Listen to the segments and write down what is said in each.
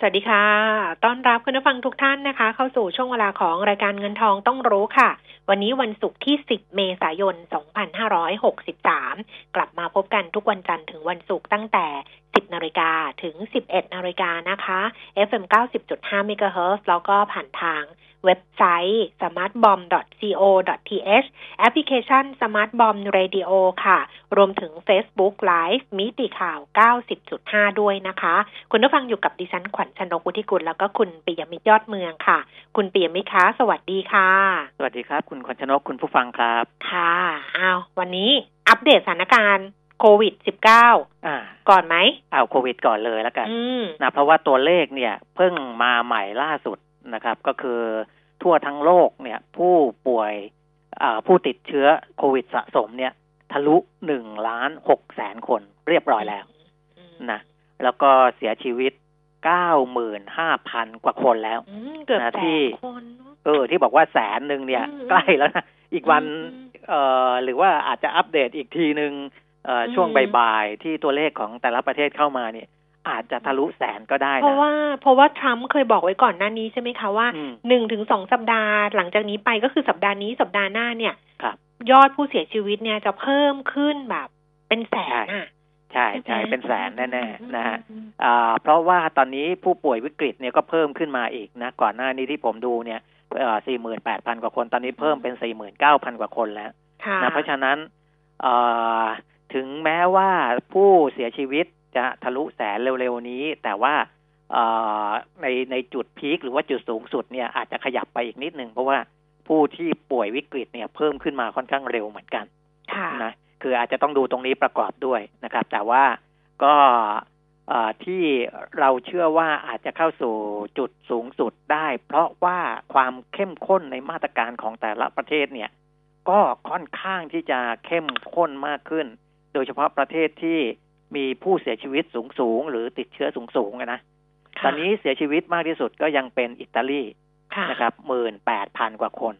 สวัสดีค่ะ ต้อนรับคุณผู้ฟังทุกท่านนะคะ เข้าสู่ช่วงเวลาของรายการเงินทองต้องรู้ค่ะ วันนี้วันศุกร์ที่ 10 เมษายน 2563 กลับมาพบกันทุกวันจันทร์ถึงวันศุกร์ตั้งแต่ 10นาฬิกาถึง 11นาฬิกานะคะ FM 90.5 MHz แล้วก็ผ่านทางเว็บไซต์ smartbomb.co.th แอปพลิเคชัน smartbomb radio ค่ะ รวมถึง Facebook Live มิติข่าว 90.5 ด้วยนะคะ คุณผู้ฟังอยู่กับดิฉันขวัญชนกวุฒิกุลแล้วก็คุณปิยมิตรยอดเมืองค่ะ คุณปิยมิตรคะสวัสดีค่ะ สวัสดีครับ คุณขวัญชนกคุณผู้ฟังครับ ค่ะอ้าววันนี้อัปเดตสถานการณ์ โควิด -19 อ่าก่อนไหมเอาโควิดก่อนเลยแล้วกันอืมนะเพราะว่าตัวเลขเนี่ยเพิ่งมาใหม่ล่าสุดนะครับ ก็คือทั่วทั้งโลกเนี่ยผู้ป่วยอ่าผู้ติดเชื้อโควิดสะสมเนี่ย ทะลุหนึ่งล้านหกแสนคนเรียบร้อยแล้วนะแล้วก็เสียชีวิตเก้าหมื่นห้าพันกว่าคนแล้วอืมเกือบนะแสที่นคนเนอะเออ ที่บอกว่าแสนหนึ่งเนี่ยอืมใกล้แล้วนะ อีกวันอืมเอ่อ หรือว่าอาจจะอัปเดตอีกทีหนึ่งเอ่ออม ช่วงบ่ายๆที่ตัวเลขของแต่ละประเทศเข้ามาเนี่ยอาจจะทะลุแสนก็ได้เพราะนะว่าเพราะว่าทรัมป์เคยบอกไว้ก่อนหน้านี้ใช่ไหมคะว่าอืมหนึ่งถึงสองสัปดาห์หลังจากนี้ไปก็คือสัปดาห์นี้สัปดาห์หน้าเนี่ยครับยอดผู้เสียชีวิตเนี่ยจะเพิ่มขึ้นแบบเป็นแสนอะใช่ไหมใช่เป็นแสนแน่ๆนะฮะอืมอ่าเพราะว่าตอนนี้ผู้ป่วยวิกฤตเนี่ยก็เพิ่มขึ้นมาอีกนะก่อนหน้านี้ที่ผมดูเนี่ยสี่หมื่นแปดพันกว่าคนตอนนี้เพิ่มเป็นสี่หมื่นเก้าพันกว่าคนแล้วค่ะนะเพราะฉะนั้นเอ่อ ถึงแม้ว่าผู้เสียชีวิตจะทะลุแสนเร็วๆนี้ แต่ว่าเอ่อในในจุดพีคหรือว่าจุดสูงสุดเนี่ยอาจจะขยับไปอีกนิดนึงเพราะว่าผู้ที่ป่วยวิกฤตเนี่ยเพิ่มขึ้นมาค่อนข้างเร็วเหมือนกันค่ะนะคืออาจจะต้องดูตรงนี้ประกอบด้วยนะครับ แต่ว่าก็เอ่อที่เราเชื่อว่าอาจจะเข้าสู่จุดสูงสุดได้ เพราะว่าความเข้มข้นในมาตรการของแต่ละประเทศเนี่ย ก็ค่อนข้างที่จะเข้มข้นมากขึ้น โดยเฉพาะประเทศที่มีผู้เสียชีวิตสูงสูงๆหรือติดเชื้อสูงสูงๆอะนะค่ะตอนนี้เสียชีวิตมากที่สุดก็ยังเป็นอิตาลีค่ะนะครับหมื่นแปดพันกว่าคน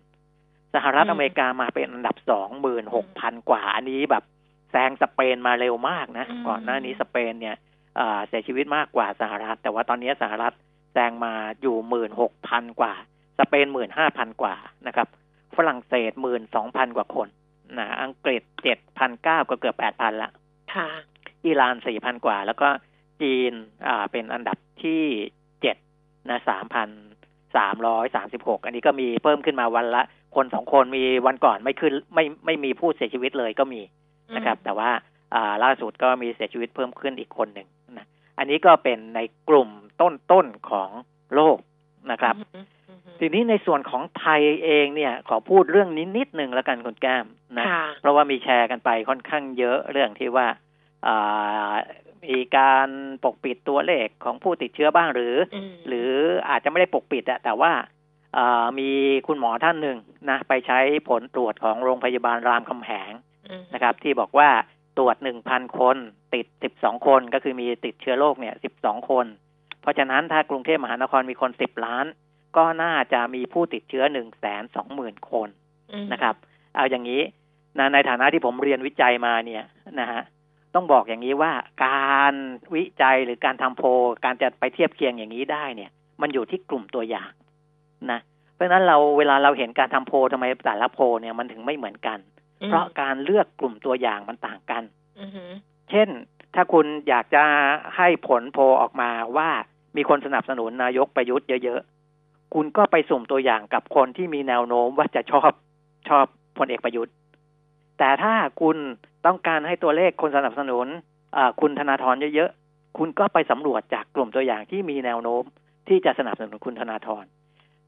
สหรัฐอืมอเมริกามาเป็นอันดับสองหมื่นหกพันกว่า อันนี้แบบแซงสเปนมาเร็วมากนะอืมก่อนหน้านี้สเปนเนี่ยเอ่อเสียชีวิตมากกว่าสหรัฐ แต่ว่าตอนนี้สหรัฐแซงมาอยู่หมื่นหกพันกว่า สเปนหมื่นห้าพันกว่านะครับ ฝรั่งเศสหมื่นสองพันกว่าคน นะอังกฤษเจ็ดพันเก้าก็เกือบแปดพันละค่ะอิหร่านสี่พันกว่า แล้วก็จีนอ่าเป็นอันดับที่เจ็ดนะสามพันสามร้อยสามสิบหกอันนี้ก็มีเพิ่มขึ้นมาวันละคนสองคนมีวันก่อนไม่ขึ้นไม่ไม่มีผู้เสียชีวิตเลยก็มีนะครับ แต่ว่าอ่าล่าสุดก็มีเสียชีวิตเพิ่มขึ้นอีกคนหนึ่งนะอันนี้ก็เป็นในกลุ่มต้นๆของโลกนะครับอืมอืมอืม ทีนี้ในส่วนของไทยเองเนี่ย ขอพูดเรื่องนี้นิดหนึ่งแล้วกันคุณแก้มนะค่ะเพราะว่ามีแชร์กันไปค่อนข้างเยอะเรื่องที่ว่าอ่ามีการปกปิดตัวเลขของผู้ติดเชื้อบ้างหรือมหรืออาจจะไม่ได้ปกปิดอะแต่ว่าอ่ามีคุณหมอท่านหนึ่งนะไปใช้ผลตรวจของโรงพยาบาลรามคำแหงอืมนะครับ ที่บอกว่าตรวจหนึ่งพันคนติดสิบสองคนก็คือมีติดเชื้อโรคเนี่ยสิบสองคน เพราะฉะนั้นถ้ากรุงเทพมหานครมีคนสิบล้าน ก็น่าจะมีผู้ติดเชื้อหนึ่งแสนสองหมื่นคนอืมนะครับ เอาอย่างนี้นะในฐานะที่ผมเรียนวิจัยมาเนี่ยนะฮะต้องบอกอย่างนี้ว่าการวิจัยหรือการทำโพลการจะไปเทียบเคียงอย่างนี้ได้เนี่ย มันอยู่ที่กลุ่มตัวอย่างนะเพราะฉะนั้นเราเวลาเราเห็นการทำโพลทำไมแต่ละโพลเนี่ยมันถึงไม่เหมือนกัน เพราะการเลือกกลุ่มตัวอย่างมันต่างกันอืมอืมเช่น ถ้าคุณอยากจะให้ผลโพลออกมาว่ามีคนสนับสนุนนายกประยุทธ์เยอะๆ คุณก็ไปสุ่มตัวอย่างกับคนที่มีแนวโน้มว่าจะชอบชอบพลเอกประยุทธ์ แต่ถ้าคุณต้องการให้ตัวเลขคนสนับสนุนคุณธนาธรเยอะๆ คุณก็ไปสำรวจจากกลุ่มตัวอย่างที่มีแนวโน้มที่จะสนับสนุนคุณธนาธร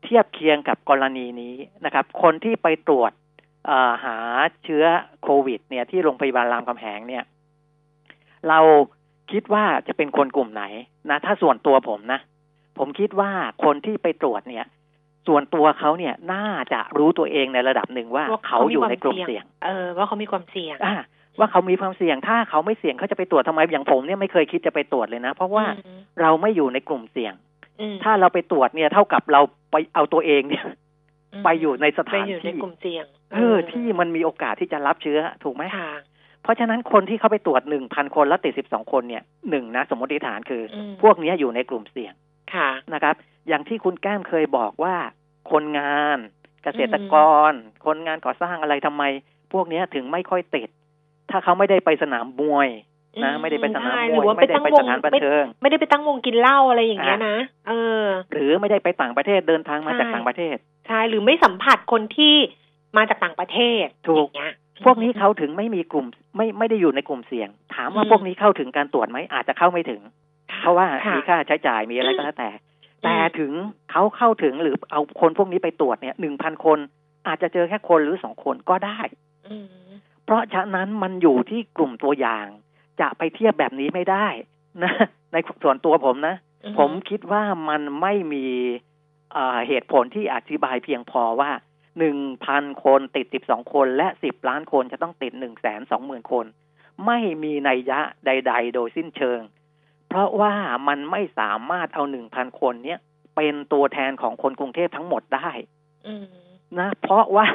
เทียบเคียงกับกรณีนี้นะครับ คนที่ไปตรวจหาเชื้อโควิด เนี่ย ที่โรงพยาบาลรามคำแหงเนี่ย เราคิดว่าจะเป็นคนกลุ่มไหนนะ ถ้าส่วนตัวผมนะ ผมคิดว่าคนที่ไปตรวจเนี่ย ส่วนตัวเขาเนี่ยน่าจะรู้ตัวเองในระดับหนึ่งว่าว่าเขาอยู่ในกลุ่มเสี่ยง เออ ว่าเขามีความเสี่ยงอ่าว่าเขามีความเสี่ยง ถ้าเขาไม่เสี่ยงเขาจะไปตรวจทำไมอย่างผมเนี่ยไม่เคยคิดจะไปตรวจเลยนะ เพราะว่าอืมเราไม่อยู่ในกลุ่มเสี่ยงอืมถ้าเราไปตรวจเนี่ย เท่ากับเราไปเอาตัวเองเนี่ยมไปอยู่ในสไปถานอยู่ในที่กลุ่มเสี่ยง เออ ที่มันมีโอกาสที่จะรับเชื้อถูกไหมค่ะเพราะฉะนั้นคนที่เขาไปตรวจหนึ่งพันคนแล้วติดสิบสองคนเนี่ยหนึ่งนะสมมติฐานคืออมพวกเนี้ยอยู่ในกลุ่มเสี่ยง ค่ะนะครับ อย่างที่คุณแก้มเคยบอกว่า คนงานเกษตรกร คนงานก่อสร้างอะไรทำไม พวกเนี้ยถึงไม่ค่อยติด ถ้าเขาไม่ได้ไปสนามมวยนะอืมไม่ได้ไปสนามใช่มหรืวยอว่าไม่ได้ไปตั้งไปวสงถานบันเทิงไม่ได้ไปตั้งวงกินเหล้าอะไรอย่างเงี้ยอะนะเออ หรือไม่ได้ไปต่างประเทศเดินทางมาจากใช่ต่างประเทศใช่หรือไม่สัมผัสคนที่มาจากต่างประเทศถูกอย่างเงี้ยพวกนี้เขาถึงไม่มีกลุ่มไม่ไม่ได้อยู่ในกลุ่มเสี่ยง ถามว่าอืมพวกนี้เข้าถึงการตรวจไหมอาจจะเข้าไม่ถึง เพราะว่าค่มีค่าใช้จ่ายมีอะไรก็แล้วแต่ แต่ถึงเขาเข้าถึงหรือเอาคนพวกนี้ไปตรวจเนี่ยหนึ่งพันคน อาจจะเจอแค่คนหรือสองคนก็ได้อืมเพราะฉะนั้นมันอยู่ที่กลุ่มตัวอย่าง จะไปเทียบแบบนี้ไม่ได้นะในส่วนตัวผมนะอืผมคิดว่ามันไม่มีเอ่อเหตุผลที่อธิบายเพียงพอว่าหนึ่งพันคนติดสิบสองคน และสิบล้านคนจะต้องติดหนึ่งแสนสองหมื่นคน ไม่มีนัยยะใด ๆ โดยสิ้นเชิง เพราะว่ามันไม่สามารถเอาหนึ่งพันคนเนี้ยเป็นตัวแทนของคนกรุงเทพทั้งหมดได้อืมนะ เพราะว่า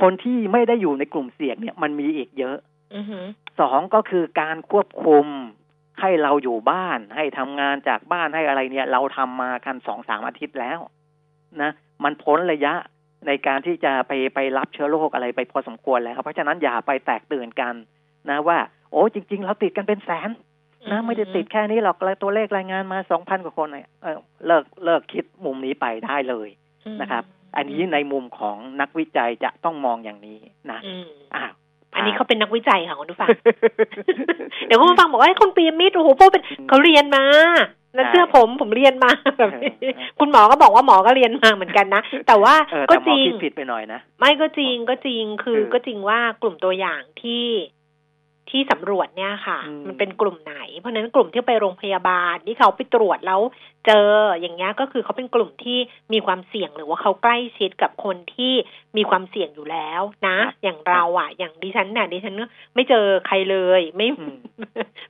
คนที่ไม่ได้อยู่ในกลุ่มเสี่ยงเนี่ยมันมีอีกเยอะอือหือสองก็คือการควบคุมให้เราอยู่บ้าน ให้ทำงานจากบ้านให้อะไรเนี่ย เราทำมากันสองสามอาทิตย์แล้ว นะ มันพ้นระยะในการที่จะไปไปรับเชื้อโรคอะไรไปพอสมควรแล้วเพราะฉะนั้นอย่าไปแตกตื่นกันนะว่า โอ้จริง ๆ เราติดกันเป็นแสน นะไม่ได้ติดแค่นี้หรอกตัวเลขรายงานมาสองพันกว่าคนเนี่ยเออเลิกเลิกคิดมุมนี้ไปได้เลยอืมนะครับ อันนี้ในมุมของนักวิจัยจะต้องมองอย่างนี้นะอืมอ้าวอันนี้เขาเป็นนักวิจัยค่ะคุณผู้ฟัง เดี๋ยวคุณผู้ฟังบอกว่าไอ้ยคุณปียมิตรโอ้โหพวกเป็นเขาเรียนมาแล้วใช่เชื่อผมผมเรียนมาแบบนี้เออเออคุณหมอก็บอกว่าหมอก็เรียนมาเหมือนกันนะ แต่ว่าเออก็แต่หมจอริงคิดผิดไปหน่อยนะ ไม่ก็จริงก็จริงคือคือก็จริงว่ากลุ่มตัวอย่างที่ ที่สำรวจเนี่ยค่ะอืมมันเป็นกลุ่มไหน เพราะฉะนั้นกลุ่มที่ไปโรงพยาบาลที่เขาไปตรวจแล้วเจออย่างเงี้ยก็คือเขาเป็นกลุ่มที่มีความเสี่ยงหรือว่าเขาใกล้ชิดกับคนที่มีความเสี่ยงอยู่แล้วนะ อย่างเราอะ อย่างดิฉันเนี่ยดิฉันก็ไม่เจอใครเลยไม่อืม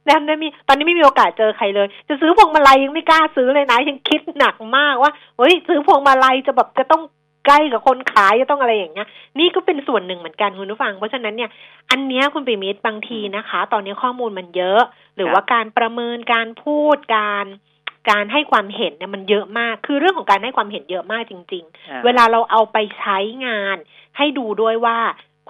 แม่ไม่มีตอนนี้ไม่มีโอกาสเจอใครเลย จะซื้อพวงมาลัยยังไม่กล้าซื้อเลยนะยังคิดหนักมากว่าเฮ้ยซื้อพวงมาลัยจะแบบจะต้อง ใกล้กับคนขายจะต้องอะไรอย่างเงี้ย นี่ก็เป็นส่วนหนึ่งเหมือนกันคุณผู้ฟัง เพราะฉะนั้นเนี่ย อันเนี้ยคุณปิมิตรบางทีนะคะ ตอนนี้ข้อมูลมันเยอะ หรือครับว่าการประเมินการพูดการการให้ความเห็นเนี่ยมันเยอะมาก คือเรื่องของการให้ความเห็นเยอะมากจริงๆอ่าเวลาเราเอาไปใช้งาน ให้ดูด้วยว่า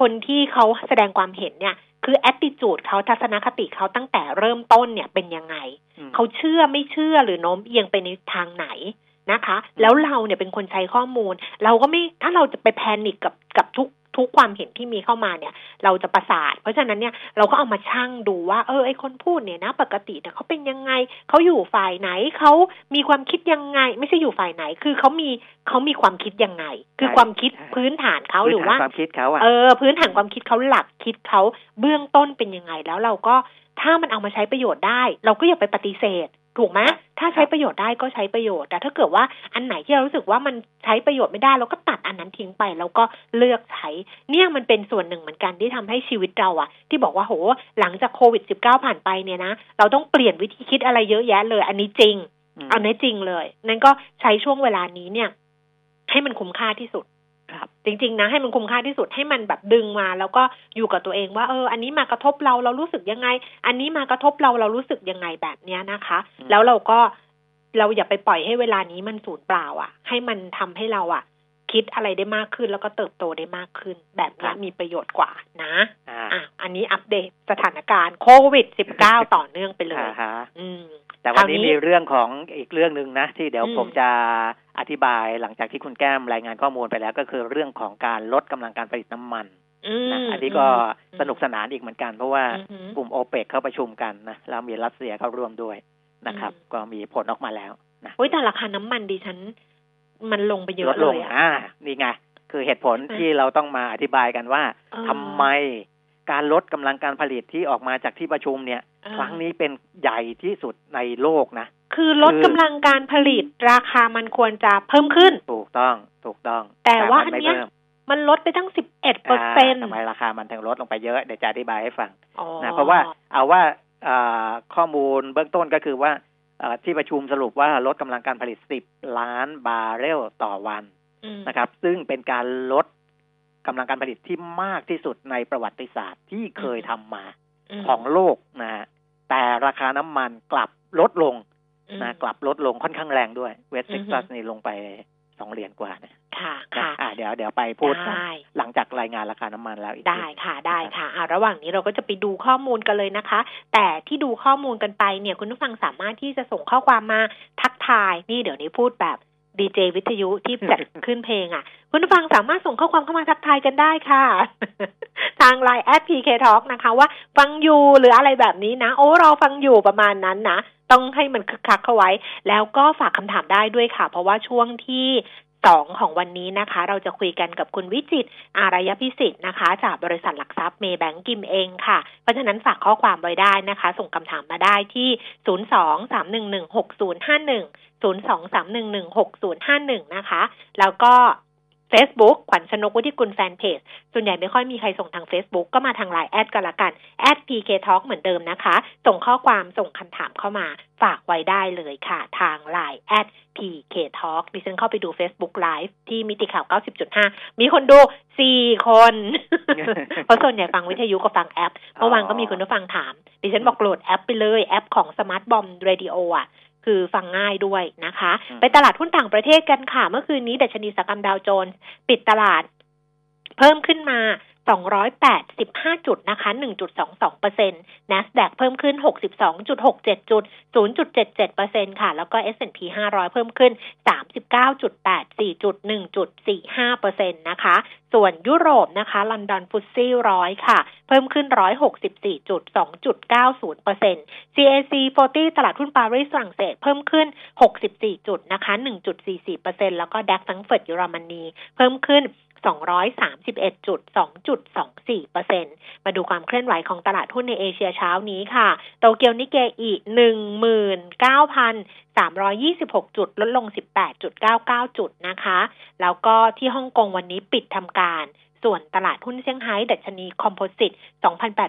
คนที่เขาแสดงความเห็นเนี่ย คือ attitude เขาทัศนคติเขาตั้งแต่เริ่มต้นเนี่ยเป็นยังไงอืมเขาเชื่อไม่เชื่อหรือโน้มเอียงไปในทางไหน นะคะ แล้วเราเนี่ยเป็นคนใช้ข้อมูล เราก็ไม่ถ้าเราจะไปแพนิคกับกับทุกทุกความเห็นที่มีเข้ามาเนี่ย เราจะประสาท เพราะฉะนั้นเนี่ยเราก็เอามาชั่งดูว่า เออไอคนพูดเนี่ยนะ ปกติเนี่ยเขาเป็นยังไงเขาอยู่ฝ่ายไหนเขามีความคิดยังไง ไม่ใช่อยู่ฝ่ายไหน คือเขามีเขามีความคิดยังไง คือใช่ความคิดใช่พื้นฐานเขาหรือว่าพื้นฐนความคิดเขาอะเออ พื้นฐานความคิดเขาหลักคิดเขาเบื้องต้นเป็นยังไงแล้วเราก็ถ้ามันเอามาใช้ประโยชน์ได้ เราก็อย่าไปปฏิเสธ ถูกไหมครับถ้าใช้ประโยชน์ได้ก็ใช้ประโยชน์ แต่ถ้าเกิดว่าอันไหนที่เรารู้สึกว่ามันใช้ประโยชน์ไม่ได้เราก็ตัดอันนั้นทิ้งไป แล้วก็เลือกใช้ เนี่ยมันเป็นส่วนหนึ่งเหมือนกันที่ทำให้ชีวิตเราอะที่บอกว่าโหหลังจากโควิด -19 ผ่านไปเนี่ยนะเราต้องเปลี่ยนวิธีคิดอะไรเยอะแยะเลย อันนี้จริงมเอาเนี้ยจริงเลย นั่นก็ใช้ช่วงเวลานี้เนี่ย ให้มันคุ้มค่าที่สุด ครับจริงๆนะให้มันคุ้มค่าที่สุดให้มันแบบดึงมา แล้วก็อยู่กับตัวเองว่าเออ อันนี้มากระทบเราเรารู้สึกยังไง อันนี้มากระทบเราเรารู้สึกยังไงแบบเนี้ยนะคะอืมแล้วเราก็เราอย่าไปปล่อยให้เวลานี้มันสูญเปล่าอะ ให้มันทำให้เราอะ คิดอะไรได้มากขึ้นแล้วก็เติบโตได้มากขึ้น แบบเนี้ยมีประโยชน์กว่านะอ่าอะอันนี้อัปเดตสถานการณ์โควิด -19 ต่อเนื่องไปเลยอ่าฮะอืม แต่วันนี้คราวนี้มีเรื่องของอีกเรื่องหนึ่งนะ ที่เดี๋ยวอืมผมจะอธิบายหลังจากที่คุณแก้มรายงานข้อมูลไปแล้ว ก็คือเรื่องของการลดกำลังการผลิตน้ำมันอืมนะอันนี้ก็อืมสนุกสนานอีกเหมือนกัน เพราะว่าอือหือกลุ่มโอเปกเข้าประชุมกันนะแล้วมีรัสเซียเข้าร่วมด้วยนะครับอืมก็มีผลออกมาแล้วนะโอ้ยแต่ราคาน้ำมันดิฉัน มันลงไปเยลอะดเลลงยอะอ่านี่ไงคือเหตุผลใช่ไหมที่เราต้องมาอธิบายกันว่าเออทำไม การลดกำลังการผลิตที่ออกมาจากที่ประชุมเนี่ยเออครั้งนี้เป็นใหญ่ที่สุดในโลกนะ คือลดคือกำลังการผลิตราคามันควรจะเพิ่มขึ้น ถูกต้องถูกต้อง แต่ว่ามันอันไม่เนี้ยเพิ่มมันลดไปตั้งสิบเอ็ดเปอร์เซ็นต์ทำไมราคามันถึงลดลงไปเยอะเดี๋ยวจะอธิบายให้ฟังนะเพราะว่าเอาว่าอ่าข้อมูลเบื้องต้นก็คือว่าอ่าที่ประชุมสรุปว่าลดกำลังการผลิต 10 ล้านบาร์เรลต่อวันนะครับ ซึ่งเป็นการลด กำลังการผลิตที่มากที่สุดในประวัติศาสตร์ที่เคยทำมาของโลกนะฮะแต่ราคาน้ำมันกลับลดลงนะกลับลดลงค่อนข้างแรงด้วยเวสต์เท็กซัสนี่ลงไปสองเหรียญกว่านะค่ะนะค่ะอ่าเดี๋ยวเดี๋ยวไปพูดกันได้หลังจากรายงานราคาน้ำมันแล้วอีกทีได้ค่ะได้ค่ะอ่าระหว่างนี้เราก็จะไปดูข้อมูลกันเลยนะคะ แต่ที่ดูข้อมูลกันไปเนี่ยคุณผู้ฟังสามารถที่จะส่งข้อความมาทักทายนี่เดี๋ยวนี้พูดแบบ ดีเจวิทยุที่จัดคลื่นเพลงอะ คุณผู้ฟังสามารถส่งข้อความเข้ามาทักทายกันได้ค่ะ ทางไลน์ at PK Talk นะคะ ว่าฟังอยู่หรืออะไรแบบนี้นะ โอ้เราฟังอยู่ประมาณนั้นนะ ต้องให้มันคึกคักเข้าไว้ แล้วก็ฝากคำถามได้ด้วยค่ะ เพราะว่าช่วงที่ สองของวันนี้นะคะ เราจะคุยกันกับคุณวิจิตรอารยะพิศิษฐนะคะ จากบริษัทหลักทรัพย์ Maybank กิมเอ็งค่ะ เพราะฉะนั้นฝากข้อความไว้ได้นะคะ ส่งคำถามมาได้ที่ 023116051 023116051 นะคะ แล้วก็ Facebook ขวัญชนกวุฒิกุลแฟนเพจส่วนใหญ่ไม่ค่อยมีใครส่งทาง Facebook ก็มาทางไลน์แอดกันละกันแอด PK Talk เหมือนเดิมนะคะ ส่งข้อความส่งคำถามเข้ามาฝากไว้ได้เลยค่ะ ทางไลน์แอด PK Talk ดิฉันเข้าไปดู Facebook Live ที่มิติข่าว 90.5 มีคนดู 4 คน เพราะส่วนใหญ่ฟังวิทยุก็ฟังแอป เมื่อวานก็มีคุณผู้ฟังถาม ดิฉันบอกโหลดแอปไปเลยแอปของ Smart Bomb Radio อะ คือฟังง่ายด้วยนะคะอืมไปตลาดหุ้นต่างประเทศกันค่ะ เมื่อคืนนี้ดัชนีอุตสาหกรรมดาวโจนส์ปิดตลาดเพิ่มขึ้นมา 285 จุดนะคะ 1.22เปอร์เซ็นต์ NASDAQ เพิ่มขึ้น 62.67 จุด 0.77เปอร์เซ็นต์ค่ะ แล้วก็ S&P 500 เพิ่มขึ้น 39.84 จุด 1.45เปอร์เซ็นต์นะคะ ส่วนยุโรปนะคะ ลอนดอน FTSE ร้อยค่ะ เพิ่มขึ้น 164 จุด 2.90เปอร์เซ็นต์ CAC 40 ตลาดหุ้นปารีสฝรั่งเศส เพิ่มขึ้น 64 จุดนะคะ 1.44เปอร์เซ็นต์แล้วก็ DAX แฟรงก์เฟิร์ตเยอรมนี เพิ่มขึ้น 231จุด2.24เปอร์เซ็นต์มาดูความเคลื่อนไหวของตลาดหุ้นในเอเชียเช้านี้ค่ะ โตเกียวนิกเคอิ19,326 จุด ลดลง 18.99 จุดนะคะ แล้วก็ที่ฮ่องกงวันนี้ปิดทำการ ส่วนตลาดหุ้นเซี่ยงไฮ้ดัชนีคอมโพสิต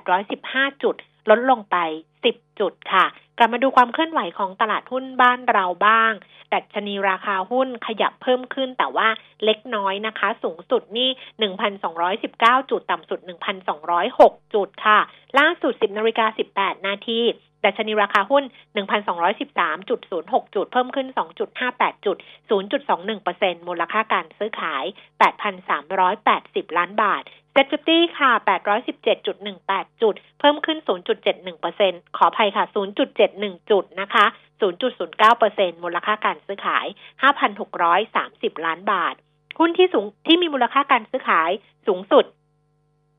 2,815 จุด ลดลงไป 10 จุดค่ะ กลับมาดูความเคลื่อนไหวของตลาดหุ้นบ้านเราบ้าง ดัชนีราคาหุ้นขยับเพิ่มขึ้นแต่ว่าเล็กน้อยนะคะ สูงสุดนี่ 1,219 จุด ต่ำสุด 1,206 จุดค่ะ ล่าสุด 10นาฬิกา18 นาทีดัชนีราคาหุ้น 1,213.06 จุด เพิ่มขึ้น 2.58 จุด 0.21%มูลค่าการซื้อขาย 8,380 ล้านบาท เซ็ตฟิตี้ค่ะ 817.18 จุด เพิ่มขึ้น 0.71%ขออภัยค่ะ 0.71 จุดนะคะ 0.09%มูลค่าการซื้อขาย 5,630 ล้านบาท หุ้นที่สูงที่มีมูลค่าการซื้อขายสูงสุด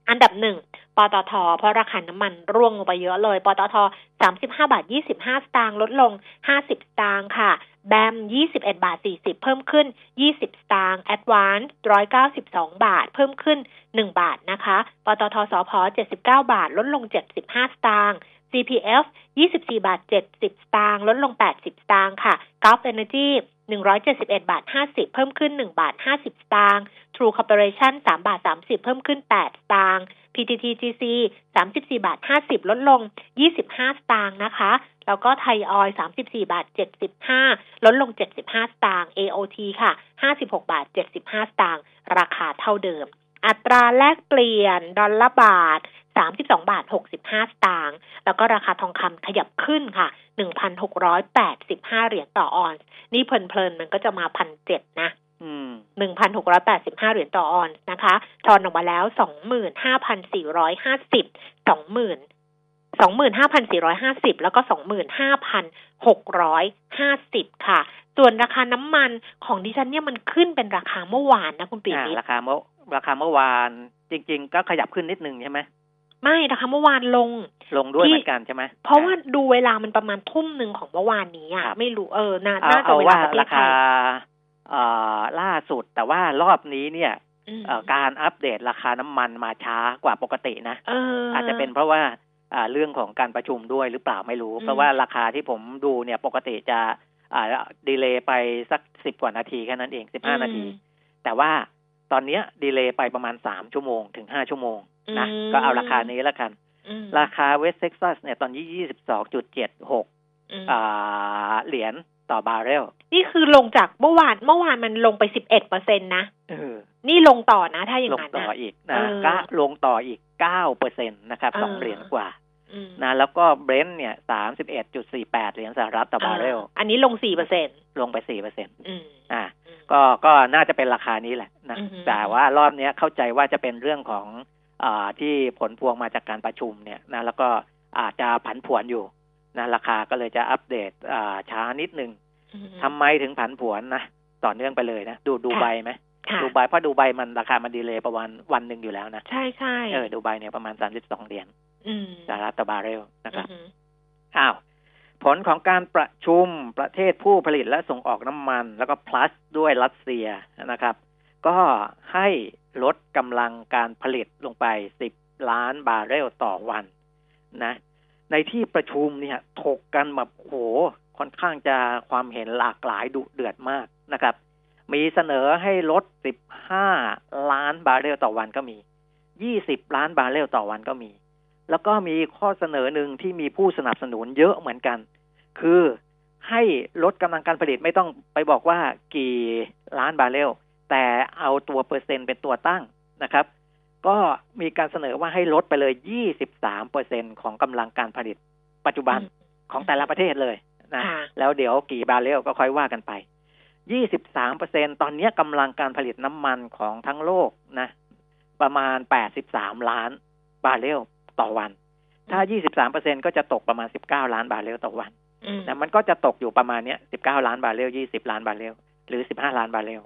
อันดับหนึ่งปตท เพราะราคาน้ำมันร่วงลงไปเยอะเลย ปตท 35 บาท 25 สตางค์ลดลง 50 สตางค์ค่ะ แบม 21 บาท 40 เพิ่มขึ้น 20 สตางค์แอดวานซ์192 บาท เพิ่มขึ้น 1 บาทนะคะ ปตทสพ79 บาท ลดลง 75 สตางค์ CPF 24 บาท 70 สตางค์ ลดลง 80 สตางค์ค่ะ Gulf Energy 171 บาท 50 เพิ่มขึ้น 1 บาท 50 สตางค์ True Corporation 3 บาท 30 เพิ่มขึ้น 8 สตางค์ PTTGC 34 บาท 50 ลดลง 25 สตางค์นะคะ แล้วก็ไทยออย34 บาท 75 ลดลง 75 สตางค์ AOT ค่ะ 56 บาท 75 สตางค์ ราคาเท่าเดิม อัตราแลกเปลี่ยนดอลลาร์บาท 32 บาท 65 สตางค์ แล้วก็ราคาทองคำขยับขึ้นค่ะ 1,685 เหรียญต่อออนซ์ นี่เพลินๆ มันก็จะมาพันเจ็ดนะอืม1,685เหรียญต่อออนซ์นะคะ ทอนออกมาแล้ว25,450 20,000 25,450แล้วก็25,650ค่ะ ส่วนราคาน้ำมันของดิฉันเนี่ยมันขึ้นเป็นราคาเมื่อวานนะคุณปีอ่านิดราคาเมื่อ ราคาเมื่อวานจริง ๆ ก็ขยับขึ้นนิดนึงใช่ไหมไม่ราคาเมื่อวานลง ลงด้วยที่เหมือนกันใช่ไหมเพราะว่าดูเวลามันประมาณทุ่มหนึ่งของเมื่อวานนี้อะครับไม่รู้เออน่าเอาน่าจะเอาเวลาว่าประเทราศไทคายเอ่อล่าสุดแต่ว่ารอบนี้เนี่ยอืมเอ่อการอัปเดตราคาน้ำมันมาช้ากว่าปกตินะเออออาจจะเป็นเพราะว่าอ่าเรื่องของการประชุมด้วยหรือเปล่าไม่รู้อืมเพราะว่าราคาที่ผมดูเนี่ยปกติจะอ่าดีเลย์ไปสักสิบกว่านาทีแค่นั้นเองสิบห้านาที แต่ว่า ตอนเนี้ยดีเลย์ไปประมาณสามชั่วโมงถึงห้าชั่วโมงนะอืมก็เอาราคานี้แล้วกันอืมราคาเวสเท็กซัสเนี่ยตอนนี้ยี่สิบสองจุดเจ็ดหกอืมอ่าเหรียญต่อบาร์เรล นี่คือลงจากเมื่อวานเมื่อวานมันลงไปสิบเอ็ดเปอร์เซ็นต์นะเออนี่ลงต่อนะ ถ้าอย่างลงนั้นต่อนะอีกนะเออก็ลงต่ออีกเก้าเปอร์เซ็นต์นะครับสองเออเหรียญกว่าอืมนะแล้วก็เบรนท์เนี่ยสามสิบเอ็ดจุดสี่แปดเหรียญสหรัฐต่อบาร์เรล อันนี้ลงสี่เปอร์เซ็นต์ลงไปสี่เปอร์เซ็นต์อืมอ่าอืม ก็ก็น่าจะเป็นราคานี้แหละนะอือฮึแต่ว่ารอบเนี้ยเข้าใจว่าจะเป็นเรื่องของอ่าที่ผลพวงมาจากการประชุมเนี่ยนะแล้วก็อาจจะผันผวนอยู่นะราคาก็เลยจะอัปเดตอ่าช้านิดนึงอืมทำไมถึงผันผวนนะต่อเนื่องไปเลยนะดูดูใบไหมค่ะดูใบเพราะดูใบมันราคามันดีเลยประมาณวันหนึ่งอยู่แล้วนะใช่ใช่เออดูใบเนี่ยประมาณสามสิบสองเหรียญอืมสหรัฐต่อบาร์เรลนะครับอืมอ้าว ผลของการประชุมประเทศผู้ผลิตและส่งออกน้ำมัน แล้วก็ plus ด้วยรัสเซียนะครับ ก็ให้ลดกำลังการผลิตลงไป 10 ล้านบาร์เรลต่อวันนะ ในที่ประชุมเนี่ยถกกันแบบโหค่อนข้างจะความเห็นหลากหลายดุเดือดมากนะครับ มีเสนอให้ลด 15 ล้านบาร์เรลต่อวันก็มี 20 ล้านบาร์เรลต่อวันก็มี แล้วก็มีข้อเสนอหนึ่งที่มีผู้สนับสนุนเยอะเหมือนกัน คือให้ลดกำลังการผลิตไม่ต้องไปบอกว่ากี่ล้านบาร์เรลแต่เอาตัวเปอร์เซ็นต์เป็นตัวตั้งนะครับ ก็มีการเสนอว่าให้ลดไปเลย 23เปอร์เซ็นต์ของกำลังการผลิต ปัจจุบันของแต่ละประเทศเลยนะค่ะแล้วเดี๋ยวกี่บาร์เรลก็ค่อยว่ากันไป 23เปอร์เซ็นต์ตอนนี้กำลังการผลิตน้ำมันของทั้งโลกนะ ประมาณ 83 ล้านบาร์เรล ต่อวัน ถ้า 23เปอร์เซ็นต์ก็จะตกประมาณ 19 ล้านบาร์เรลต่อวันอืมนะมันก็จะตกอยู่ประมาณเนี้ย 19 ล้านบาร์เรล 20 ล้านบาร์เรล หรือ 15 ล้านบาร์เรล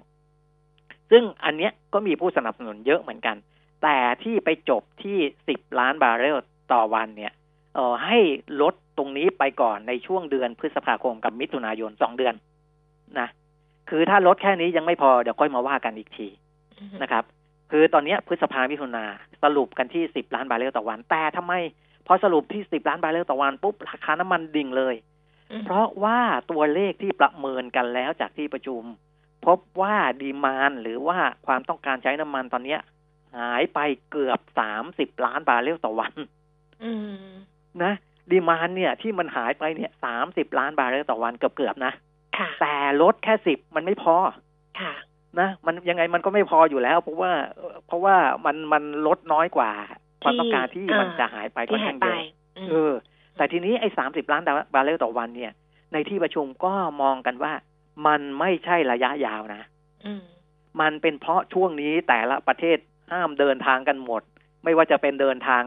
ซึ่งอันเนี้ยก็มีผู้สนับสนุนเยอะเหมือนกัน แต่ที่ไปจบที่ 10 ล้านบาร์เรลต่อวันเนี่ยเออให้ลดตรงนี้ไปก่อนในช่วงเดือนพฤษภาคมกับมิถุนายนสองเดือนนะ คือถ้าลดแค่นี้ยังไม่พอเดี๋ยวค่อยมาว่ากันอีกทีนะครับ คือตอนเนี้ยพฤษภามิถุนาสรุปกันที่สิบล้านบาร์เรลต่อวัน แต่ทำไมพอสรุปที่สิบล้านบาร์เรลต่อวันปุ๊บราคาน้ำมันดิ่งเลยอืมเพราะว่าตัวเลขที่ประเมินกันแล้วจากที่ประชุม พบว่า demand หรือว่าความต้องการใช้น้ำมันตอนเนี้ยหายไปเกือบสามสิบล้านบาร์เรลต่อวันอืมนะ demand เนี่ย ที่มันหายไปเนี่ยสามสิบล้านบาร์เรลต่อวันเกือบเกือบๆนะค่ะแต่ลดแค่สิบมันไม่พอค่ะ นะมันยังไงมันก็ไม่พออยู่แล้ว เพราะว่า เพราะว่ามันมันลดน้อยกว่า ความต้องการที่ที่มันอ่าจะหายไปค่ที่อนหายข้างไปเยอะอืมเออ แต่ทีนี้ไอ้สามสิบล้านบาร์เรลต่อวันเนี่ย ในที่ประชุมก็มองกันว่า มันไม่ใช่ระยะยาวนะอืมมันเป็นเพราะช่วงนี้แต่ละประเทศห้ามเดินทางกันหมด ไม่ว่าจะเป็นเดินทาง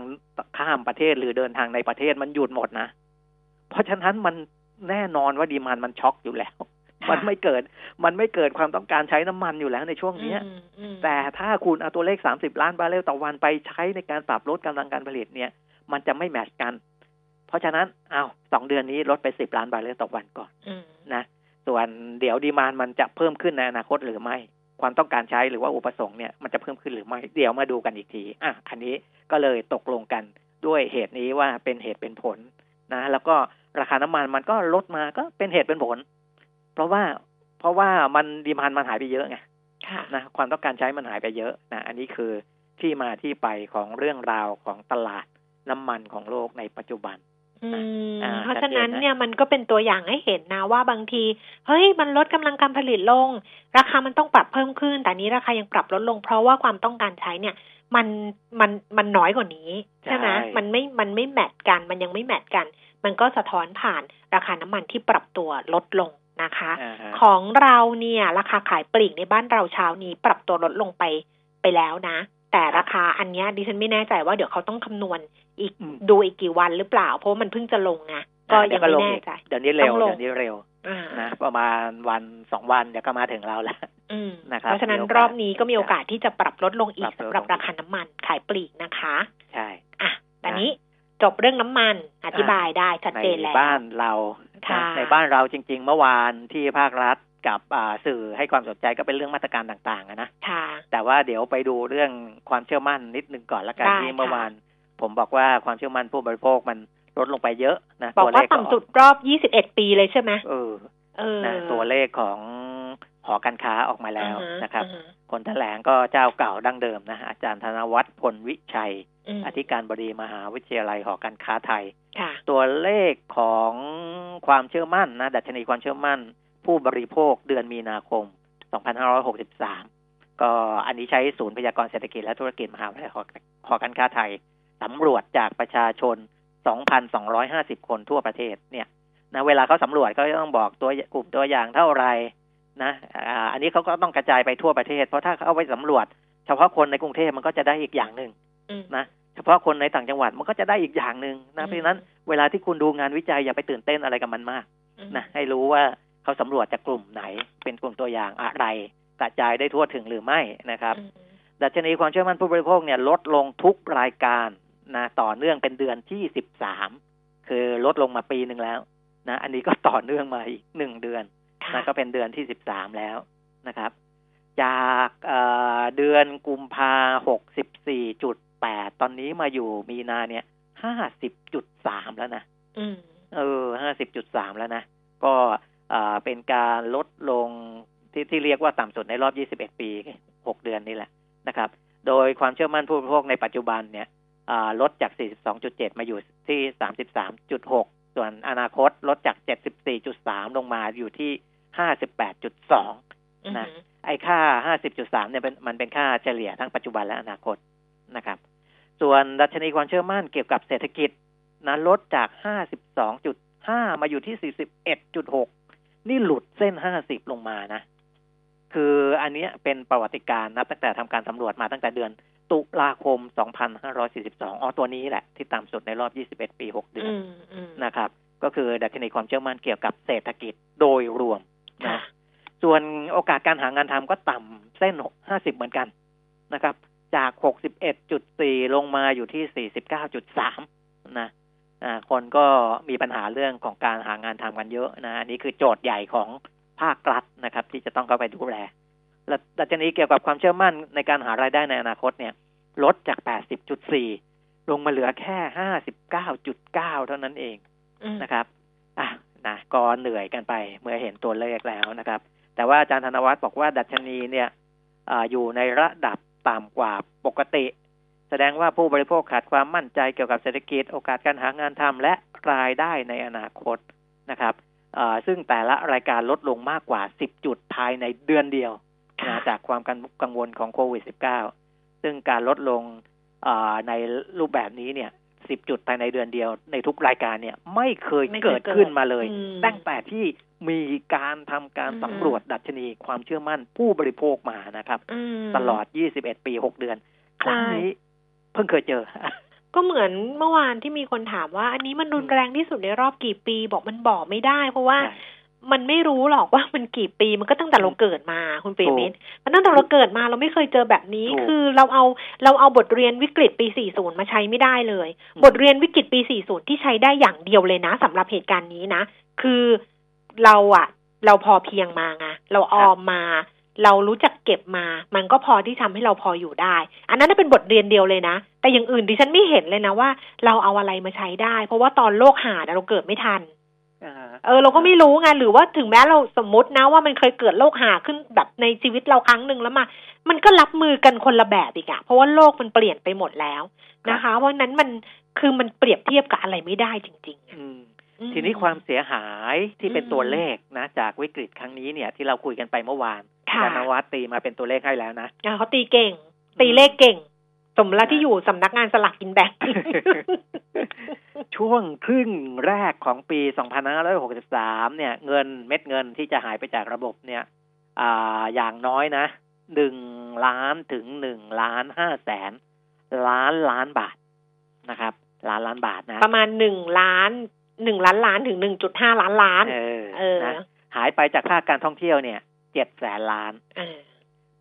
ข้ามประเทศหรือเดินทางในประเทศมันหยุดหมดนะ เพราะฉะนั้นมันแน่นอนว่า demand มันช็อกอยู่แล้วค่ะ มันไม่เกิด มันไม่เกิดความต้องการใช้น้ำมันอยู่แล้วในช่วงเนี้ยอืมอืมแต่ถ้าคุณเอาตัวเลข30ล้านบาร์เรลต่อวันไปใช้ในการปรับลดกำลังการผลิตเนี่ย มันจะไม่แมทช์กัน เพราะฉะนั้นเอาสองเดือนนี้ลดไป10ล้านบาร์เรลต่อวันก่อนอืมนะ ส่วนเดี๋ยวดีมานมันจะเพิ่มขึ้นในอนาคตหรือไม่ ความต้องการใช้หรือว่าอุปสงค์เนี่ยมันจะเพิ่มขึ้นหรือไม่เดี๋ยวมาดูกันอีกที อะอันนี้ก็เลยตกลงกันด้วยเหตุนี้ว่าเป็นเหตุเป็นผลนะ แล้วก็ราคาน้ำมันมันก็ลดมาก็เป็นเหตุเป็นผล เพราะว่าเพราะว่ามันดีมานมันหายไปเยอะไงค่ะนะความต้องการใช้มันหายไปเยอะนะอันนี้คือที่มาที่ไปของเรื่องราวของตลาดน้ำมันของโลกในปัจจุบันอืมอ่าเพราะฉะนั้นชัดเจนนะเนี่ยมันก็เป็นตัวอย่างให้เห็นนะว่าบางที เฮ้ยมันลดกำลังการผลิตลง ราคามันต้องปรับเพิ่มขึ้น แต่นี้ราคายังปรับลดลง เพราะว่าความต้องการใช้เนี่ย มันมันมันน้อยกว่านี้ใช่ไหมมันไม่มันไม่แมทกัน มันยังไม่แมทกัน มันก็สะท้อนผ่านราคาน้ำมันที่ปรับตัวลดลง นะคะอ่าฮะของเราเนี่ย ราคาขายปลีกในบ้านเราเช้านี้ปรับตัวลดลงไปไปแล้วนะ แต่ราคาอันเนี้ยดิฉันไม่แน่ใจว่าเดี๋ยวเขาต้องคำนวณอีกอืมดูอีกกี่วันหรือเปล่า เพราะว่ามันเพิ่งจะลงไงก็ยังไม่แน่ใจเดี๋ยวนี้เร็วต้องลงเดี๋ยวนี้เร็วอ่านะประมาณวันสองวันเดี๋ยวก็มาถึงเราแล้วอืมนะครับเพราะฉะนั้นมีโอกาสรอบนี้ก็มีโอกาสที่จะปรับลดลงอีปกรับลดลงสำหรับราคาน้ำมันขายปลีกนะคะ ใช่อะตอนนี้ จบเรื่องน้ำมันอธิบายได้ชัดในเจนแล้วบ้านเราค่ะนะในบ้านเราจริง ๆ เมื่อวานที่ภาครัฐกับอ่าสื่อให้ความสนใจก็เป็นเรื่องมาตรการต่างๆอะนะค่ะแต่ว่าเดี๋ยวไปดูเรื่องความเชื่อมั่นนิดนึงก่อนละกันได้ที่เมื่อค่ะวานผมบอกว่าความเชื่อมั่นผู้บริโภคมันลดลงไปเยอะนะบอกว่าต่ำสุดรอบ 21 ปีเลยใช่ไหมเออเออนะตัวเลขของ หอการค้าออกมาแล้วอ่าฮนะครับอ่าฮคนแถลงก็เจ้าเก่าดั้งเดิมนะอาจารย์ธนวัฒน์พลวิชัยอืมอธิการบดีมหาวิทยาลัยหอการค้าไทยค่ะตัวเลขของความเชื่อมั่นนะดัชนีความเชื่อมั่น ผู้บริโภคเดือนมีนาคม 2563 ก็อันนี้ใช้ศูนย์พยากรณ์เศรษฐกิจและธุรกิจมหาวิทยาลัยหอหอการค้าไทยสำรวจจากประชาชน 2,250 คนทั่วประเทศเนี่ยนะเวลาเขาสำรวจก็ต้องบอกตัวกลุ่มตัวอย่างเท่าไหร่ นะอ่าอันนี้เขาก็ต้องกระจายไปทั่วประเทศ เพราะถ้าเขาเอาไปสำรวจ เฉพาะคนในกรุงเทพมันก็จะได้อีกอย่างหนึ่งอืมนะเฉพาะคนในต่างจังหวัดมันก็จะได้อีกอย่างหนึ่งอืนะมเพราะฉะนั้นเวลาที่คุณดูงานวิจัยอย่าไปตื่นเต้นอะไรกับมันมากอืมนะให้รู้ว่าเขาสำรวจจากกลุ่มไหน เป็นกลุ่มตัวอย่างอะไรกระจายได้ทั่วถึงหรือไม่นะครับอืมดัชนีความเชื่อมั่นผู้บริโภคเนี่ยลดลงทุกรายการนะต่อเนื่องเป็นเดือนที่สิบสามคือลดลงมาปีหนึ่งแล้วนะอันนี้ก็ต่อเนื่องมาอีกหนึ่งเดือนค่ะ นะก็เป็นเดือนที่สิบสามแล้วนะครับ จากเอ่อเดือนกุมภาหกสิบสี่จุดแปดตอนนี้มาอยู่มีนาเนี่ยห้าสิบจุดสามแล้วนะอืมเออห้าสิบจุดสามแล้วนะ ก็อ่าเป็นการลดลงที่ที่เรียกว่าต่ำสุดในรอบยี่สิบเอ็ดปีหกเดือนนี่แหละนะครับ โดยความเชื่อมั่นผู้บริโภคในปัจจุบันเนี่ยอ่าลดจาก 42.7 มาอยู่ที่ 33.6 ส่วนอนาคตลดจาก 74.3 ลงมาอยู่ที่ 58.2อืมนะไอ้ค่า50.3เนี่ยเป็นมันเป็นค่าเฉลี่ยทั้งปัจจุบันและอนาคตนะครับ ส่วนดัชนีความเชื่อมั่นเกี่ยวกับเศรษฐกิจนะลดจาก52.5มาอยู่ที่41.6นี่หลุดเส้น50ลงมานะ คืออันเนี้ยเป็นประวัติการณ์นับตั้งแต่ทำการสำรวจมาตั้งแต่เดือนตุลาคม 2542 อ๋อ ตัวนี้แหละ ที่ต่ำสุดในรอบ 21 ปี 6 เดือนอืมอืมนะครับ ก็คือดัชนีความเชื่อมั่นเกี่ยวกับเศรษฐกิจโดยรวมค่ะ นะส่วนโอกาสการหางานทำก็ต่ำเส้น50เหมือนกันนะครับ จาก61.4ลงมาอยู่ที่49.3นะอ่าคนก็มีปัญหาเรื่องของการหางานทำกันเยอะนะอันนี้คือโจทย์ใหญ่ของภาครัฐนะครับ ที่จะต้องเข้าไปดูแลและดัชนีเกี่ยวกับความเชื่อมั่นในการหารายได้ในอนาคตเนี่ย ลดจาก 80.4 ลงมาเหลือแค่ 59.9 เท่านั้นเองอืมนะครับอะ นะก็เหนื่อยกันไปเมื่อเห็นตัวเลขแล้วนะครับ แต่ว่าอาจารย์ธนวัฒน์บอกว่าดัชนีเนี่ยอาอยู่ในระดับต่ำกว่าปกติ แสดงว่าผู้บริโภคขาดความมั่นใจเกี่ยวกับเศรษฐกิจโอกาสการหางานทำและรายได้ในอนาคตนะครับอ่าซึ่งแต่ละรายการลดลงมากกว่า 10 จุดภายในเดือนเดียวค่ะนะจากความกังวลของโควิด -19 ซึ่งการลดลงอ่าในรูปแบบนี้เนี่ย 10จุดภายในเดือนเดียวในทุกรายการเนี่ย ไม่เคยไม่เคยเกิดขึ้นมาเลยอืมตั้งแต่ที่มีการทำการอืมสำรวจดัชนีความเชื่อมั่นผู้บริโภคมานะครับอืมตลอด 21 ปี 6 เดือน ครั้งใช่นี้เพิ่งเคยเจอ ก็เหมือนเมื่อวานที่มีคนถามว่า อันนี้มันรุนแรงที่สุดในรอบกี่ปี บอกมันบอกไม่ได้ เพราะว่าใช่ มันไม่รู้หรอกว่ามันกี่ปีมันก็ตั้งแต่เราเกิดมาคุณเปรมิตรมันตั้งแต่เราเกิดมาเราไม่เคยเจอแบบนี้ถูกคือเราเอาเราเอาบทเรียนวิกฤตปี 40 มาใช้ไม่ได้เลยอืมบทเรียนวิกฤตปี 40 ที่ใช้ได้อย่างเดียวเลยนะสำหรับเหตุการณ์นี้นะ คือเราอะเราพอเพียงมาไงเราออมมา เรารู้จักเก็บมา มันก็พอที่ทำให้เราพออยู่ได้ อันนั้นนะเป็นบทเรียนเดียวเลยนะ แต่อย่างอื่นดิฉันไม่เห็นเลยนะว่า เราเอาอะไรมาใช้ได้ เพราะว่าตอนโลกหาดอะเราเกิดไม่ทันอ่า เออเราก็ไม่รู้ไงหรือว่าถึงแม้เราสมมตินะว่ามันเคยเกิดโรคหาขึ้นแบบในชีวิตเราครั้งหนึ่งแล้วมา มันก็รับมือกันคนละแบบอีกอะเพราะว่าโลกมันเปลี่ยนไปหมดแล้วนะคะ เพราะฉะนั้นมันคือมันเปรียบเทียบกับอะไรไม่ได้จริงๆอะอืมอืมทีนี้ความเสียหายที่เป็นอืมตัวเลขนะ จากวิกฤตครั้งนี้เนี่ย ที่เราคุยกันไปเมื่อวานค่ะอาจารย์นวัดตีมาเป็นตัวเลขให้แล้วนะอะเขาตีเก่ง ตีเลขเก่ง สมแล้วที่อยู่สำนักงานสลากกินแบ่ง ช่วงครึ่งแรกของปี 2563 เนี่ย เงินเม็ดเงินที่จะหายไปจากระบบเนี่ยอ่าอย่างน้อยนะหนึ่งล้านถึงหนึ่งล้านห้าแสนล้านล้านบาทนะครับ ล้านล้านบาทนะ ประมาณหนึ่งล้านหนึ่งล้านล้านถึงหนึ่งจุดห้าล้านล้าน เออเออนะหายไปจากภาคการท่องเที่ยวเนี่ยเจ็ดแสนล้านเออ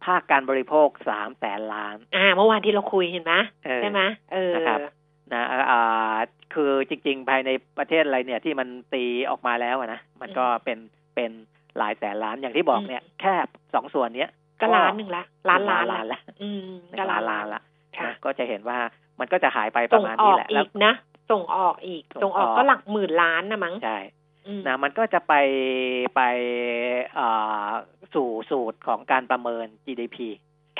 ภาคการบริโภคสามแสนล้าน อ่า เมื่อวานที่เราคุยเห็นไหมเออใช่ไหมเออนะครับ นะอ่าคือจริง ๆ ภายในประเทศอะไรเนี่ยที่มันตีออกมาแล้วอะนะมันก็เป็นเป็นหลายแสนล้านอย่างที่บอกเนี่ย แค่สองส่วนเนี้ยก็ล้านหนึ่งละล้านล้านล้านละอืมก็ล้านล้านละค่ะนะก็จะเห็นว่ามันก็จะหายไปปส่ระงมาณอนี้อกแหละอีแล้วกนะส่งออกอีก ส่ส่งงออออกกก็หลักหมื่นล้านนะมั้งใช่อืมนะมันก็จะไปไปเอ่อสู่สูตรของการประเมิน GDP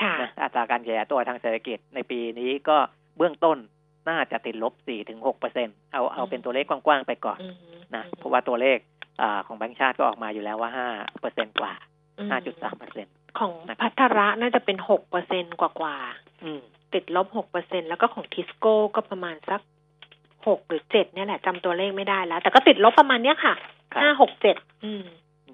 ค่ะนะอัตราการขยายตัวทางเศรษฐกิจในปีนี้ก็เบื้องต้น น่าจะติดลบ4-6%ถึง6เปอร์เซ็นเอาเอาเป็นตัวเลขกว้างๆไปก่อนอืมนะอืมเพราะว่าตัวเลขอ่าของแบงก์ชาติก็ออกมาอยู่แล้วว่า5เปอร์เซ็นกว่าอืม5.3เปอร์เซ็นของนะครับพัทระน่าจะเป็นหกเปอร์เซ็นกว่ากว่าอืมๆติดลบหกเปอร์เซ็นแล้วก็ของทิสโก้ก็ประมาณสักหกหรือเจ็ดเนี่ยแหละจำตัวเลขไม่ได้แล้ว แต่ก็ติดลบประมาณเนี้ยค่ะครับห้าหกเจ็ดอืม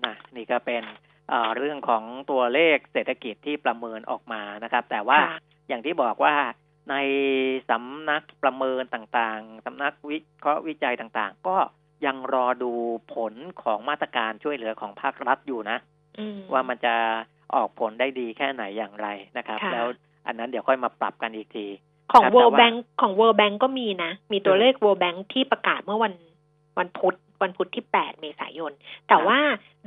นะนี่ก็เป็นเอ่อเรื่องของตัวเลขเศรษฐกิจที่ประเมินออกมานะครับ แต่ว่าค่ะอย่างที่บอกว่า ในสำนักประเมินต่างๆ สำนักวิเคราะห์วิจัยต่างๆ ก็ยังรอดูผลของมาตรการช่วยเหลือของภาครัฐอยู่นะอืมว่ามันจะออกผลได้ดีแค่ไหนอย่างไรนะครับค่ะแล้วอันนั้นเดี๋ยวค่อยมาปรับกันอีกที ของครับ World แต่ว่า Bank ของ World Bank ก็มีนะ มีตัวเลข World Bank ที่ประกาศเมื่อวันวันพุธวันพุธที่ 8 เมษายน แต่ว่า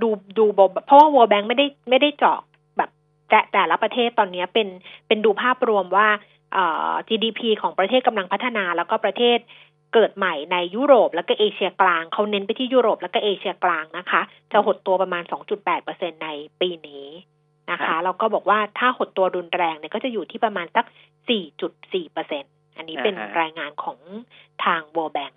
ดูดูเพราะว่า World Bank ไม่ได้ไม่ได้เจาะแบบแต่แต่ละประเทศตอนนี้เป็นเป็นดูภาพรวมว่าเอ่อ GDP ของประเทศกำลังพัฒนา แล้วก็ประเทศเกิดใหม่ในยุโรป แล้วก็เอเชียกลางเขาเน้นไปที่ยุโรป แล้วก็เอเชียกลางนะคะ จะหดตัวประมาณ 2.8%ในปีนี้นะครัคะบแล้วก็บอกว่าถ้าหดตัวรุนแรงเนี่ยก็จะอยู่ที่ประมาณสัก 4.4%อันนี้เป็นอ่าฮะรายงานของทาง World Bank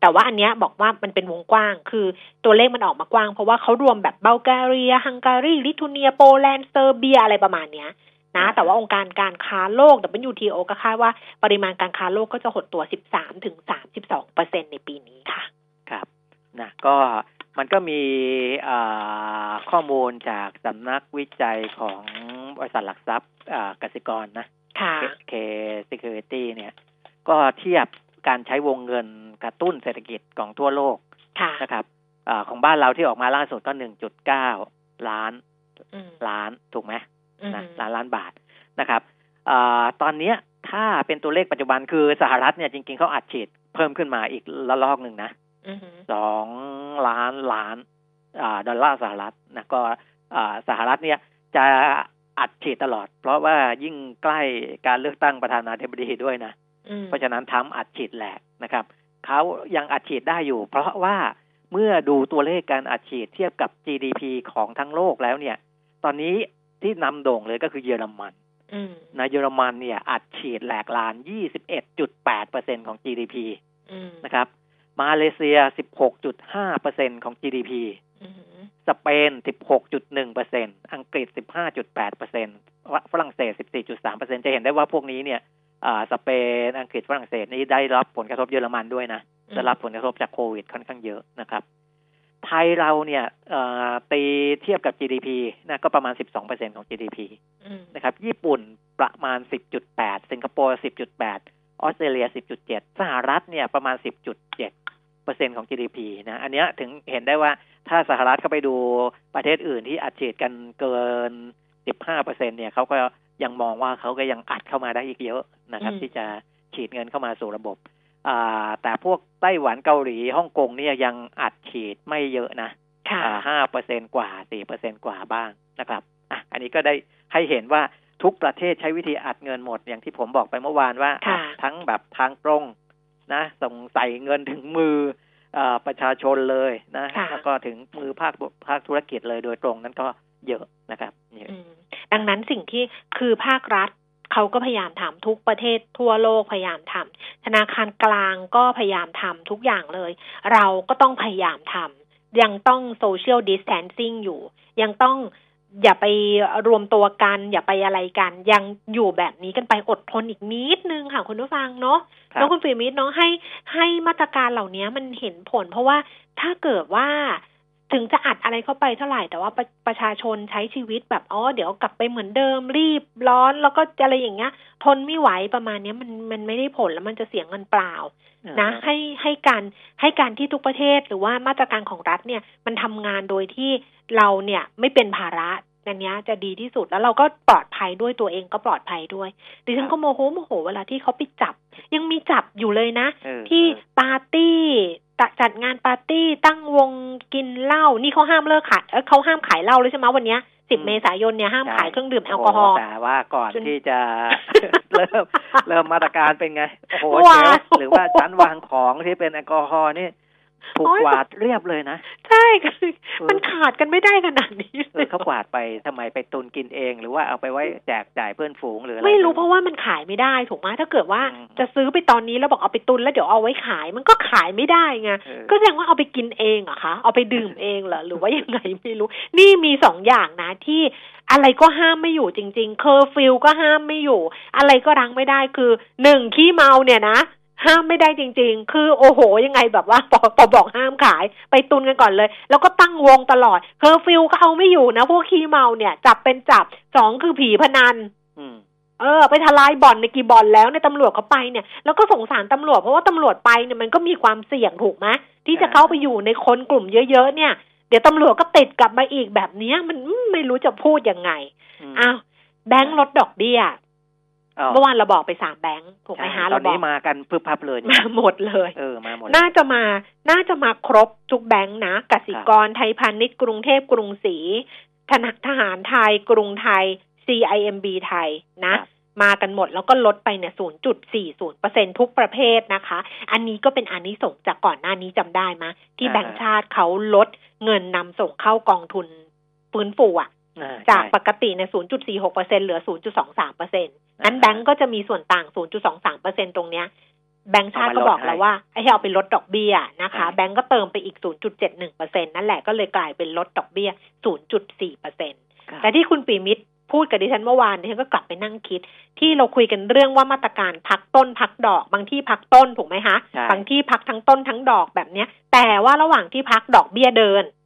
แต่ว่าอันเนี้ยบอกว่ามันเป็นวงกว้าง คือตัวเลขมันออกมากว้าง เพราะว่าเขารวมแบบบัลแกเรียฮังการี ลิทัวเนีย โปแลนด์ เซอร์เบีย อะไรประมาณเนี้ย นะ แต่ว่าองค์การการค้าโลก WTO ก็คาดว่าปริมาณการค้าโลกก็จะหดตัว 13ถึง32เปอร์เซ็นในปีนี้ค่ะ ครับนะก็มันก็มีอ่าข้อมูลจากสำนักวิจัยของบริษัทหลักทรัพย์อ่ากสิกรนะค่ะ K Security เนี่ย ก็เทียบการใช้วงเงินกระตุ้นเศรษฐกิจของทั่วโลกค่ะนะครับอาของบ้านเราที่ออกมาล่าสุดก็หนึ่งจุดเก้าล้านอืมล้านถูกไหมอืม นะล้านล้านบาทนะครับอาตอนเนี้ยถ้าเป็นตัวเลขปัจจุบันคือสหรัฐเนี่ยจริง ๆเขาอัดฉีดเพิ่มขึ้นมาอีกระลอกหนึ่งนะอืมสองล้านล้านอ่าดอลลาร์สหรัฐนะก็อ่าสหรัฐเนี่ยจะอัดฉีดตลอด เพราะว่ายิ่งใกล้การเลือกตั้งประธานาธิบดีด้วยนะอืมเพราะฉะนั้นทำอัดฉีดแหลกนะครับเขายังอัดฉีดได้อยู่ เพราะว่าเมื่อดูตัวเลขการอัดฉีดเทียบกับ GDP ของทั้งโลกแล้วเนี่ย ตอนนี้ ที่นำโด่งเลยก็คือเยอรมันอืมนะเยอรมันเนี่ย อัดฉีดแหลกลาน 21.8%ของ GDP อืมนะครับ มาเลเซีย 16.5%ของ GDP อืมสเปน 16.1%อังกฤษ 15.8%ฝรั่งเศส 14.3%จะเห็นได้ว่าพวกนี้เนี่ยอ่าสเปน อังกฤษ ฝรั่งเศสนี่ได้รับผลกระทบเยอรมันด้วยนะ ได้รับผลกระทบจากโควิดค่อนข้างเยอะนะครับ ไทยเราเนี่ยเอ่อตีเทียบกับ GDP นะก็ประมาณ 12%ของ GDP อืมนะครับญี่ปุ่นประมาณ 10.8 สิงคโปร์ 10.8 ออสเตรเลีย 10.7 สหรัฐเนี่ยประมาณ 10.7 เปอร์เซ็นของ GDP นะอันเนี้ยถึงเห็นได้ว่าถ้าสหรัฐเข้าไปดูประเทศอื่นที่อัดฉีดกันเกิน 15เปอร์เซ็นเนี่ยเขาก็ยังมองว่าเขาก็ยังอัดเข้ามาได้อีกเยอะนะครับอืมที่จะฉีดเงินเข้ามาสู่ระบบอ่า แต่พวกไต้หวันเกาหลีฮ่องกงเนี่ยยังอัดฉีดไม่เยอะนะค่ะห้าเปอร์เซ็นกว่าสี่เปอร์เซ็นกว่าบ้างนะครับอะอันนี้ก็ได้ให้เห็นว่าทุกประเทศใช้วิธีอัดเงินหมดอย่างที่ผมบอกไปเมื่อวานว่าค่ะอัดทั้งแบบทางตรงนะส่งใส่เงินถึงมืออาประชาชนเลยนะค่ะแล้วก็ถึงมือภาคภาคธุรกิจเลยโดยตรงนั้นก็เยอะนะครับเยอะอืมดังนั้นสิ่งที่คือภาครัฐ เขาก็พยายามทำทุกประเทศทั่วโลกพยายามทำธนาคารกลางก็พยายามทำทุกอย่างเลย เราก็ต้องพยายามทำยังต้องโซเชียลดิส a ทนซิ่งอยู่ ยังต้องอย่าไปรวมตัวกัน อย่าไปอะไรกัน ยังอยู่แบบนี้กันไปอดทนอีกนิดนึงค่ะคุณผู้ฟังเนาะครับแล้วคุณฟิมิตเนาะให้ให้มาตรการเหล่านี้มันเห็นผล เพราะว่าถ้าเกิดว่า ถึงจะอัดอะไรเข้าไปเท่าไหร่แต่ว่าประประชาชนใช้ชีวิตแบบอ๋อเดี๋ยวกลับไปเหมือนเดิมรีบร้อนแล้วก็อะไรอย่างเงี้ย ทนไม่ไหวประมาณเนี้ยมันมันไม่ได้ผลแล้วมันจะเสียเงินเปล่านะอ่าฮให้ให้การให้การที่ทุกประเทศหรือว่ามาตรการของรัฐเนี่ยมันทำงานโดยที่เราเนี่ยไม่เป็นภาระ อันเนี้ยจะดีที่สุดแล้วเราก็ปลอดภัยด้วยตัวเองก็ปลอดภัยด้วยดิฉันก็โมโหโมโหเวลาที่เขาไปจับ ยังมีจับอยู่เลยนะเออที่เออปาร์ตี้ตะจัดงานปาร์ตี้ตั้งวงกินเหล้านี่เขาห้ามเลิกขายเอ้ยเขาห้ามขายเหล้าเลยใช่ไหมวันเนี้ยสิบเมษายนเนี่ยห้ามใช่ขายเครื่องดื่มแอลกอฮอล์ โอ้โหแต่ว่าก่อนจนที่จะเริ่มเริ่มมาตรการเป็นไง โอ้โหว้าวเชฟหรือว่าชั้นวางของที่เป็นแอลกอฮอล์นี่ ถูกโอ้ยกวาดเรียบเลยนะ ใช่คือเออมันขาดกันไม่ได้ขนาดนี้เออเขากวาดไปทำไมไปตุนกินเอง หรือว่าเอาไปไว้แจกจ่ายเพื่อนฝูงหรืออะไรไม่รู้เพราะว่ามันขายไม่ได้ถูกไหมถ้าเกิดว่าอืมจะซื้อไปตอนนี้แล้วบอกเอาไปตุนแล้วเดี๋ยวเอาไว้ขาย มันก็ขายไม่ได้ไงเออก็แสดงว่าเอาไปกินเองเหรอะคะเอาไปดื่มเองเหรอหรือว่ายังไงไม่รู้ นี่มีสองอย่างนะที่อะไรก็ห้ามไม่อยู่จริง ๆ เคอร์ฟิวก็ห้ามไม่อยู่ อะไรก็รั้งไม่ได้คือหนึ่งขี้เมาเนี่ยนะ ห้ามไม่ได้จริง ๆ คือโอ้โหยังไงแบบว่าพอพอบอกห้ามขายไปตุนกันก่อนเลย แล้วก็ตั้งวงตลอดเคอร์ฟิวก็เอาไม่อยู่นะ พวกขี้เมาเนี่ยจับเป็นจับสองคือผีพนันอืมเออไปทลายบ่อนในกี่บ่อนแล้วเนี่ยตำรวจเขาไปเนี่ยแล้วก็สงสารตำรวจเพราะว่าตำรวจไปเนี่ยมันก็มีความเสี่ยงถูกไหมที่จะอ่าเข้าไปอยู่ในคนกลุ่มเยอะๆเนี่ย เดี๋ยวตำรวจก็ติดกลับมาอีกแบบเนี้ยมันอืมไม่รู้จะพูดยังไงมอ้าวแบงค์ลดดอกเบี้ยอ้าว เมื่อวานเราบอกไปสามแบงค์ถูกไหมใช่ฮะตอเรานบอนี้กมากันพึบพับเลยมาหมดเลยเออมาหมดเลยน่าจะมาน่าจะมาครบทุกแบงค์นะกสิกรไทยพาณิชย์กรุงเทพกรุงศรีธนาทหารไทยกรุงไทย CIMB ไทยนะครับมากันหมดแล้วก็ลดไปเนี่ย0.40%ทุกประเภทนะคะ อันนี้ก็เป็นอันนี้ส่งส์จากก่อนหน้านี้จำได้ไหมที่อ่าแบงก์ชาติเขาลดเงินนำส่งเข้ากองทุนฟื้นฟูอะอ่ จากใช่ปกติเนี่ย0.46%เหลือ 0.23%นั้นแบงก์ก็จะมีส่วนต่าง 0.23%ตรงเนี้ย แบงก์ชาติก็บอกแล้วว่าให้เอาไปลดดอกเบี้ยนะคะ แบงก์ก็เติมไปอีก 0.71%นั่นแหละก็เลยกลายเป็นลดดอกเบี้ย 0.4%ครับแต่ที่คุณปีมิตรพูดกับดิฉันเมื่อวานดิฉันก็กลับไปนั่งคิด ที่เราคุยกันเรื่องว่ามาตรการพักต้นพักดอก บางที่พักต้นถูกไหมคะใช่บางที่พักทั้งต้นทั้งดอกแบบเนี้ย แต่ว่าระหว่างที่พักดอกเบี้ยเดินอือหือ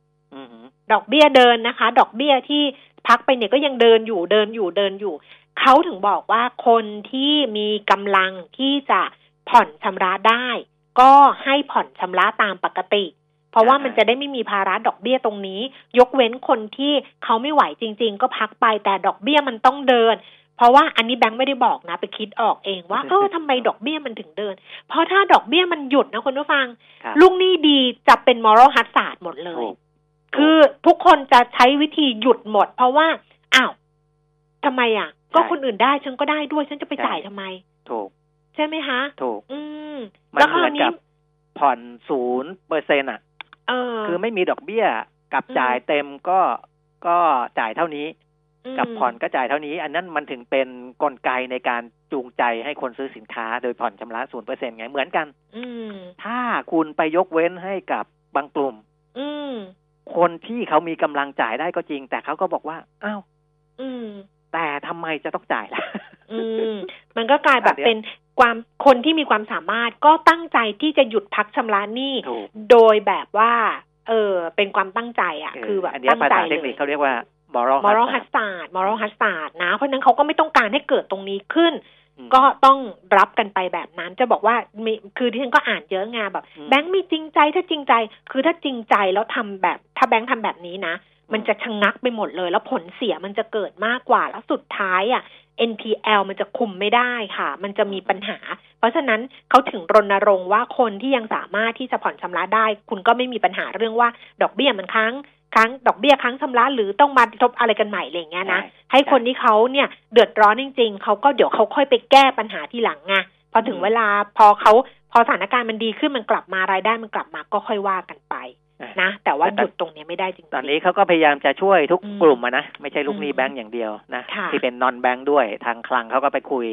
ดอกเบี้ยเดินนะคะ ดอกเบี้ยที่พักไปเนี่ยก็ยังเดินอยู่เดินอยู่เดินอยู่ เขาถึงบอกว่าคนที่มีกำลังที่จะผ่อนชำระได้ ก็ให้ผ่อนชำระตามปกติ เพราะว่าอ่าฮะมันจะได้ไม่มีภาระดอกเบี้ยตรงนี้ ยกเว้นคนที่เขาไม่ไหวจริง ๆ ก็พักไปแต่ดอกเบี้ยมันต้องเดิน เพราะว่าอันนี้แบงค์ไม่ได้บอกนะ ไปคิดออกเองว่าเออทำไมดอกเบี้ยมันถึงเดิน เพราะถ้าดอกเบี้ยมันหยุดนะคุณผู้ฟังครับลูกหนี้ดีจะเป็น moral hazard หมดเลยถูก คือทุกคนจะใช้วิธีหยุดหมด เพราะว่าอ้าวทำไมอะ ก็คนอื่นได้ฉันก็ได้ด้วยฉันจะไปใช่จ่ายทำไม ถูก ใช่ไหมคะถูก อืมมันแล้วคเหราวมือนนี้กับผ่อนศูนย์เปอร์เซ็นต์อะเออคือไม่มีดอกเบี้ยกับอืมจ่ายเต็มก็ก็จ่ายเท่านี้มกับผ่อนก็จ่ายเท่านี้ อันนั้นมันถึงเป็นกลไกในการจูงใจให้คนซื้อสินค้า โดยผ่อนชำระศูนย์เปอร์เซ็นไงเหมือนกัน อืมถ้าคุณไปยกเว้นให้กับบางกลุ่มอืม คนที่เขามีกำลังจ่ายได้ก็จริง แต่เขาก็บอกว่าอ้าวอืม แต่ทำไมจะต้องจ่ายล่ะ อืม มันก็กลายแบบอันเนี้ยเป็นความคนที่มีความสามารถก็ตั้งใจที่จะหยุดพักชำระหนี้ถูกโดยแบบว่า เออ เป็นความตั้งใจอะเคือแบบอันเนี้ยตั้งภาใจษาเลเทคนิคยเขาเรียกว่า moral moral hazard hazard moral hazard นะ เพราะฉะนั้นเขาก็ไม่ต้องการให้เกิดตรงนี้ขึ้นอืม ก็ต้องรับกันไปแบบนั้นจะบอกว่ามีคือที่ฉันก็อ่านเยอะไงแบบอืมแบงค์มีจริงใจถ้าจริงใจ คือถ้าจริงใจแล้วทำแบบ ถ้าแบงค์ทำแบบนี้นะ มันจะชะงงักไปหมดเลย แล้วผลเสียมันจะเกิดมากกว่าแล้วสุดท้ายอะ NPL มันจะคุมไม่ได้ค่ะ มันจะมีปัญหา เพราะฉะนั้นเขาถึงรณรงค์ว่าคนที่ยังสามารถที่จะผ่อนชำระได้ คุณก็ไม่มีปัญหาเรื่องว่า ดอกเบี้ยมันค้าง ค้างดอกเบี้ยค้างชำระหรือต้องมาทบอะไรกันใหม่อะไรอย่างเงี้ยนะใช่ให้คนที่เขาเนี่ยเดือดร้อนจริง ๆเขาก็เดี๋ยวเขาค่อยไปแก้ปัญหาที่หลังไงพอถึงอืมเวลาพอเขาพอสถานการณ์มันดีขึ้นมันกลับมารายได้มันกลับมาก็ค่อยว่ากันไปอะนะ แต่ว่าแต่หยุดตรงเนี้ยไม่ได้จริงๆตอนนี้เขาก็พยายามจะช่วยทุกอืมกลุ่มอะนะ ไม่ใช่ลูกหนี้อืมแบงก์อย่างเดียวนะค่ะที่เป็นนอนแบงก์ด้วยทางคลังเขาก็ไปคุย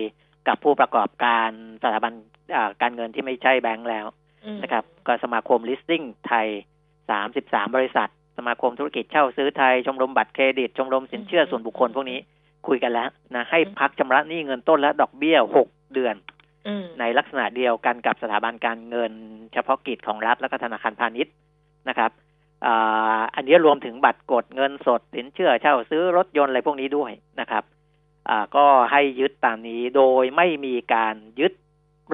กับผู้ประกอบการสถาบันอ่าการเงินที่ไม่ใช่แบงก์แล้วอืมนะครับ ก็สมาคม listing ไทย33บริษัท สมาคมธุรกิจเช่าซื้อไทย ชมรมบัตรเครดิต ชมรมสินเชื่อส่วนบุคคลพวกนี้คุยกันแล้วนะให้พักชำระหนี้เงินต้นและดอกเบี้ย6เดือนอืมในลักษณะเดียวกันกับสถาบันการเงิน เฉพาะกิจของรัฐและก็ธนาคารพาณิชย์นะครับอ่าอันนี้รวมถึงบัตรกดเงินสดสินเชื่อเช่าซื้อรถยนต์อะไรพวกนี้ด้วยนะครับอ่าก็ให้ยึดตามนี้โดยไม่มีการยึด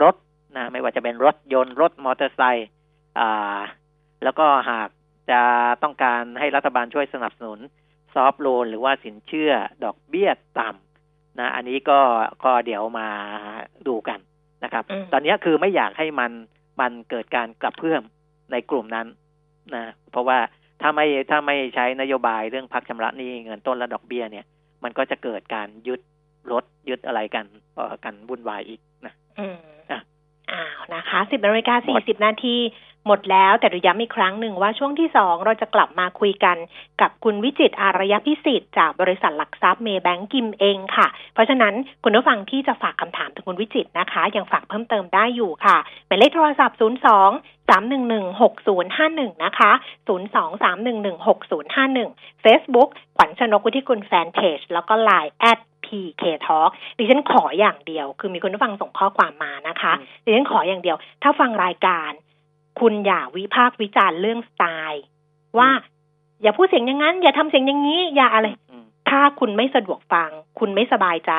รถนะไม่ว่าจะเป็นรถยนต์รถมอเตอร์ไซค์อ่าแล้วก็หาก จะต้องการให้รัฐบาลช่วยสนับสนุนซอฟท์โลนหรือว่าสินเชื่อดอกเบี้ยต่ำนะ อันนี้ก็ก็เดี๋ยวมาดูกันนะครับอืมตอนนี้คือไม่อยากให้มันมันเกิดการกลับเพื่อมในกลุ่มนั้นนะ เพราะว่าถ้าไม่ถ้าไม่ใช้นโยบายเรื่องพักชำระหนี้เงินต้นและดอกเบี้ยเนี่ย มันก็จะเกิดการยึดรถยึดอะไรกันเอ่อกันวุ่นวายอีกนะอืมอะอ้าวนะคะสิบนาฬิกาหมสี่ดสิบนาที หมดแล้วแต่เราย้ำอีกครั้งหนึ่งว่าช่วงที่สองเราจะกลับมาคุยกันกับคุณวิจิตรอารยพิสิทธิ์จากบริษัทหลักทรัพย์เมย์แบงก์กิมเองค่ะ เพราะฉะนั้นคุณผู้ฟังที่จะฝากคำถามถึงคุณวิจิตรนะคะ ยังฝากเพิ่มเติมได้อยู่ค่ะหมายเลขโทรศัพท์ 0 2 3 1 1 6 0 5 1 นะคะ 0 2 3 1 1 6 0 5 1 Facebook ขวัญชนกวุฒิกุลแฟนเพจแล้วก็ Line at PK Talk ดิฉันขออย่างเดียว คือมีคุณผู้ฟังส่งข้อความมานะคะอืมดิฉันขออย่างเดียว ถ้าฟังรายการ คุณอย่าวิพากษ์วิจารณ์เรื่องสไตล์ ว่าอย่าพูดเสียงอย่างนั้น อย่าทำเสียงอย่างนี้ อย่าอะไรอืมถ้าคุณไม่สะดวกฟัง คุณไม่สบายใจ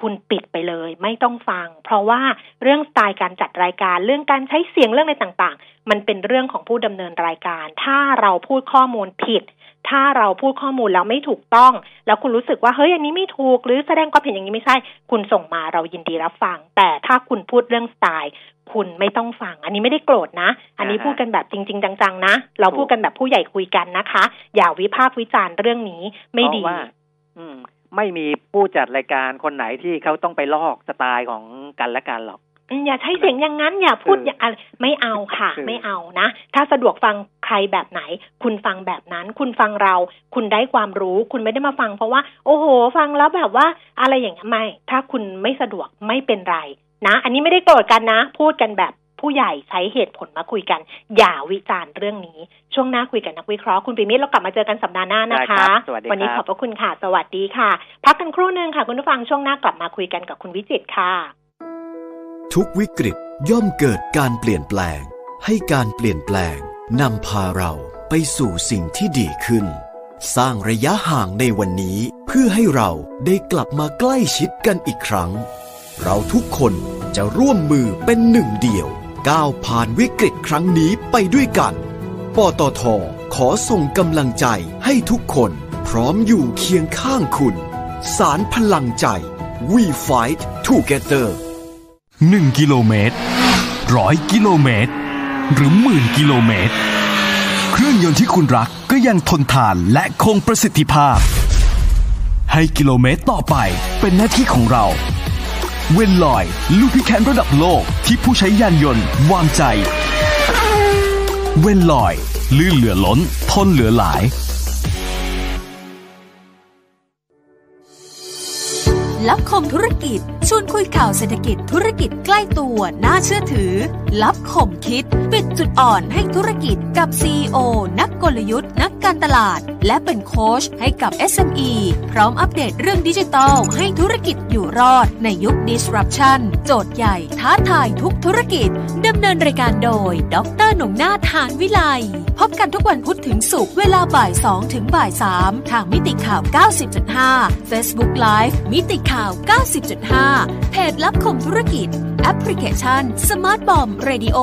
คุณปิดไปเลย ไม่ต้องฟัง เพราะว่าเรื่องสไตล์การจัดรายการ เรื่องการใช้เสียงเรื่องอะไรต่างๆ มันเป็นเรื่องของผู้ดำเนินรายการ ถ้าเราพูดข้อมูลผิด ถ้าเราพูดข้อมูลแล้วไม่ถูกต้อง แล้วคุณรู้สึกว่าเฮ้ยอันนี้ไม่ถูก หรือแสดงความเห็นอย่างนี้ไม่ใช่ คุณส่งมาเรายินดีรับฟัง แต่ถ้าคุณพูดเรื่องสไตล์ คุณไม่ต้องฟัง อันนี้ไม่ได้โกรธนะ อันนี้อ่าฮะพูดกันแบบจริง ๆ จังๆนะ เราถูกพูดกันแบบผู้ใหญ่คุยกันนะคะ อย่าวิพากษ์วิจารณ์เรื่องนี้ไม่ดีเพราะว่าอืม ไม่มีผู้จัดรายการคนไหนที่เขาต้องไปลอกสไตล์ของกันและกันหรอกอืมอย่าใช้เสียงอย่างนั้นอย่าพูดคืออย่าอะไรไม่เอาค่ะคือไม่เอานะ ถ้าสะดวกฟังใครแบบไหน คุณฟังแบบนั้น คุณฟังเรา คุณได้ความรู้ คุณไม่ได้มาฟังเพราะว่า โอ้โห ฟังแล้วแบบว่า อะไรอย่างนี้ยไม่ ถ้าคุณไม่สะดวกไม่เป็นไร นะ อันนี้ไม่ได้โกรธกันนะ พูดกันแบบผู้ใหญ่ใช้เหตุผลมาคุยกัน อย่าวิจารณ์เรื่องนี้ ช่วงหน้าคุยกับนักวิเคราะห์คุณปิมิตรเรากลับมาเจอกันสัปดาห์หน้านะได้ครัคะบสวัสดีวันนี้ครับขอบพระคุณค่ะ สวัสดีค่ะ พักกันครู่หนึ่งค่ะ คุณผู้ฟังช่วงหน้ากลับมาคุยกันกับคุณวิจิตรค่ะ ทุกวิกฤตย่อมเกิดการเปลี่ยนแปลง ให้การเปลี่ยนแปลงนำพาเราไปสู่สิ่งที่ดีขึ้น สร้างระยะห่างในวันนี้เพื่อให้เราได้กลับมาใกล้ชิดกันอีกครั้ง เราทุกคนจะร่วมมือเป็นหนึ่งเดียว ก้าวผ่านวิกฤตครั้งนี้ไปด้วยกัน ปตทขอส่งกำลังใจให้ทุกคนพร้อมอยู่เคียงข้างคุณ สารพลังใจ We Fight Together 1 กิโลเมตรร้อยกิโลเมตร หรือหมื่นกิโลเมตร เครื่องยนต์ที่คุณรักก็ยังทนทานและคงประสิทธิภาพ ให้กิโลเมตรต่อไปเป็นหน้าที่ของเรา เวนลอยลูพิแคนระดับโลกที่ผู้ใช้ยานยนต์วางใจ เวนลอย ลื่นเหลือล้น ทนเหลือหลาย ลับคมธุรกิจชวนคุยข่าวเศรษฐกิจธุรกิจใกล้ตัวน่าเชื่อถือ ลับคมคิด ปิดจุดอ่อนให้ธุรกิจกับ CEO นักกลยุทธ์นัก การตลาด และเป็นโค้ชให้กับ SME พร้อมอัปเดตเรื่องดิจิทัลให้ธุรกิจอยู่รอดในยุค disruption โจทย์ใหญ่ท้าทายทุกธุรกิจดำเนินรายการโดย ดรหนงนาถานวิไลพบกันทุกวันพุธถึงศุกร์เวลาบ่าย2ถึงบ่าย3ทางมิติข่าว 90.5 Facebook Live มิติข่าว 90.5 เพจลับคมธุรกิจแอปพลิเคชัน Smart Bomb Radio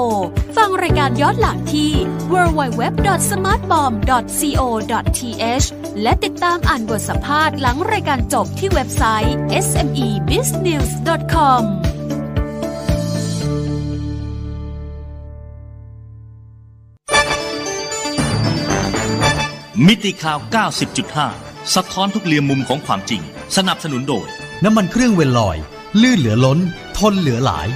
ฟังรายการย้อนหลังที่ www.smartbomb.co.th และติดตามอ่านบทสัมภาษณ์หลังรายการจบที่เว็บไซต์ smebiznews.com มิติข่าว 90.5 สะท้อนทุกเรียมมุมของความจริง สนับสนุนโดย น้ำมันเครื่องเวลลอย ลื่นเหลือล้น ทนเหลือหลาย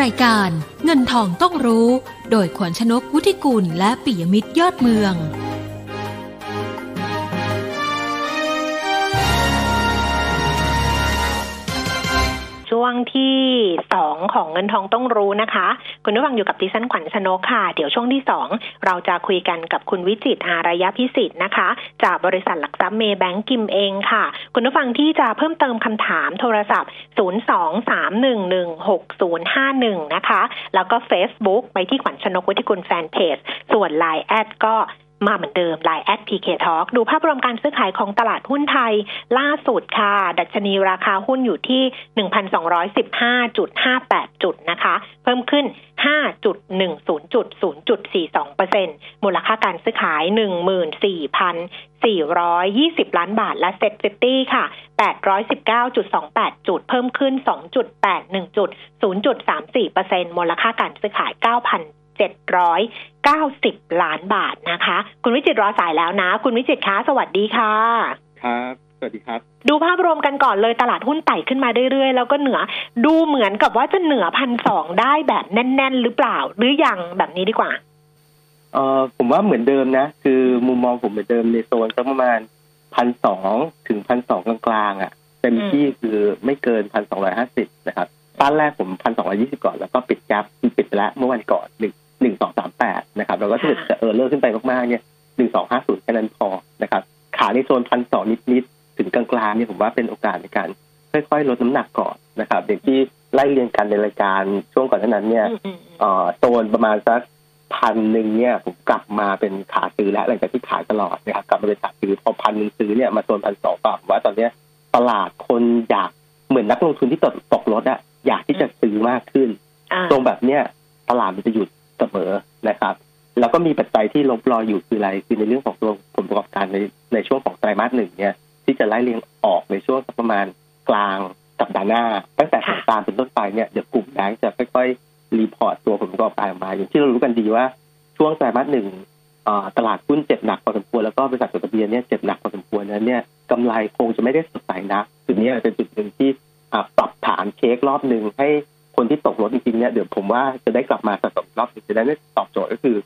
รายการเงินทองต้องรู้ โดยขวัญชนกวุฒิกุลและปิยมิตรยอดเมือง ช่วงที่สองของเงินทองต้องรู้นะคะ คุณผู้ฟังอยู่กับดิฉันขวัญชนกค่ะ เดี๋ยวช่วงที่สองเราจะคุยกันกับคุณวิจิตอารยพิสิทธิ์นะคะ จากบริษัทหลักทรัพย์เมย์แบงก์กิมเองค่ะ คุณผู้ฟังที่จะเพิ่มเติมคำถามโทรศัพท์ 023116051 นะคะ แล้วก็ Facebook ไปที่ขวัญชนกวุฒิกุลแฟนเพจส่วน Line แอดก็ มาเหมือนเดิม Line แอด PK Talk ดูภาพรวมการซื้อขายของตลาดหุ้นไทย ล่าสุดค่ะ ดัชนีราคาหุ้นอยู่ที่ 1,215.58 จุดนะคะ เพิ่มขึ้น 5.10จุด0.42เปอร์เซ็นมูลค่าการซื้อขาย 14,420 ล้านบาท และ SET fifty ค่ะ 819.28 จุด เพิ่มขึ้น 2.81จุด0.34เปอร์เซ็นมูลค่าการซื้อขาย 9,790 ล้านบาทนะคะ คุณวิจิตรรอสายแล้วนะ คุณวิจิตรคะสวัสดีค่ะ ครับสวัสดีครับ ดูภาพรวมกันก่อนเลยตลาดหุ้นไต่ขึ้นมาเรื่อยๆ แล้วก็เหนือ ดูเหมือนกับว่าจะเหนือพันสองได้แบบแน่น ๆ หรือเปล่า หรือยังแบบนี้ดีกว่าเอ่อผมว่าเหมือนเดิมนะ คือมุมมองผมเหมือนเดิมในโซนสักประมาณพันสองถึงพันสองกลางๆอะเต็มที่คือไม่เกินพันสองร้อยห้าสิบนะครับต้านแรกผมพันสองร้อยี่สิบก่อนแล้วก็ปิดจับคือปิดไปแล้วเมื่อวันก่อนหนึ่ง หนึ่งสองสามแปดนะครับแล้วก็ถ้าเกิดจะเออเลิกขึ้นไปมากๆเนี่ยหนึ่งสองห้าศูนย์แค่นั้นพอนะครับขาในโซนพันสองนิดๆถึงกลางๆเนี่ยผมว่าเป็นโอกาสในการค่อยๆ ลดน้ำหนักก่อนนะครับอย่างที่ไล่เรียงกันในรายการช่วงก่อนหน้านั้นเนี่ยเอ่อโซนประมาณสักพันหนึ่งเนี่ยผมกลับมาเป็นขาซื้อแล้วหลังจากที่ขายตลอดนะครับกลับมาเป็นขาซื้อพอพันหนึ่งซื้อเนี่ยมาโซนพันสองก็ผมว่าตอนเนี้ยตลาดคนอยากเหมือนนักลงทุนที่ตกตกรถอะอยากที่จะซื้อมากขึ้นอ่าตรงแบบเนี้ยตลาดมันจะหยุด เสมอนะครับ แล้วก็มีปัจจัยที่ลบรออยู่คืออะไรคือในเรื่องของตัวผลประกอบการในในช่วงของไตรมาสหนึ่งเนี่ย ที่จะไล่เรียงออกในช่วงประมาณกลางสัปดาห์หน้า ตั้งแต่สงกรานต์เป็นต้นไปเนี่ยเดี๋ยวกลุ่มแบงก์จะค่อยๆ report ตัวผลประกอบการออกมา อย่างที่เรารู้กันดีว่าช่วงไตรมาสหนึ่งตลาดหุ้นเจ็บหนักพอสมควรแล้วก็บริษัทจดทะเบียนเนี่ยเจ็บหนักพอสมควรนั้นเนี่ยกำไรคงจะไม่ได้สดใสนะจุดนี้อาจจะเป็นจุดหนึ่งที่ปรับฐานเช็ครอบหนึ่งให้ คนที่ตกรถจริงๆเนี่ยเดี๋ยวผมว่าจะได้กลับมาสะสมรอบหนึ่งจะได้ตอบโจทย์ก็คือ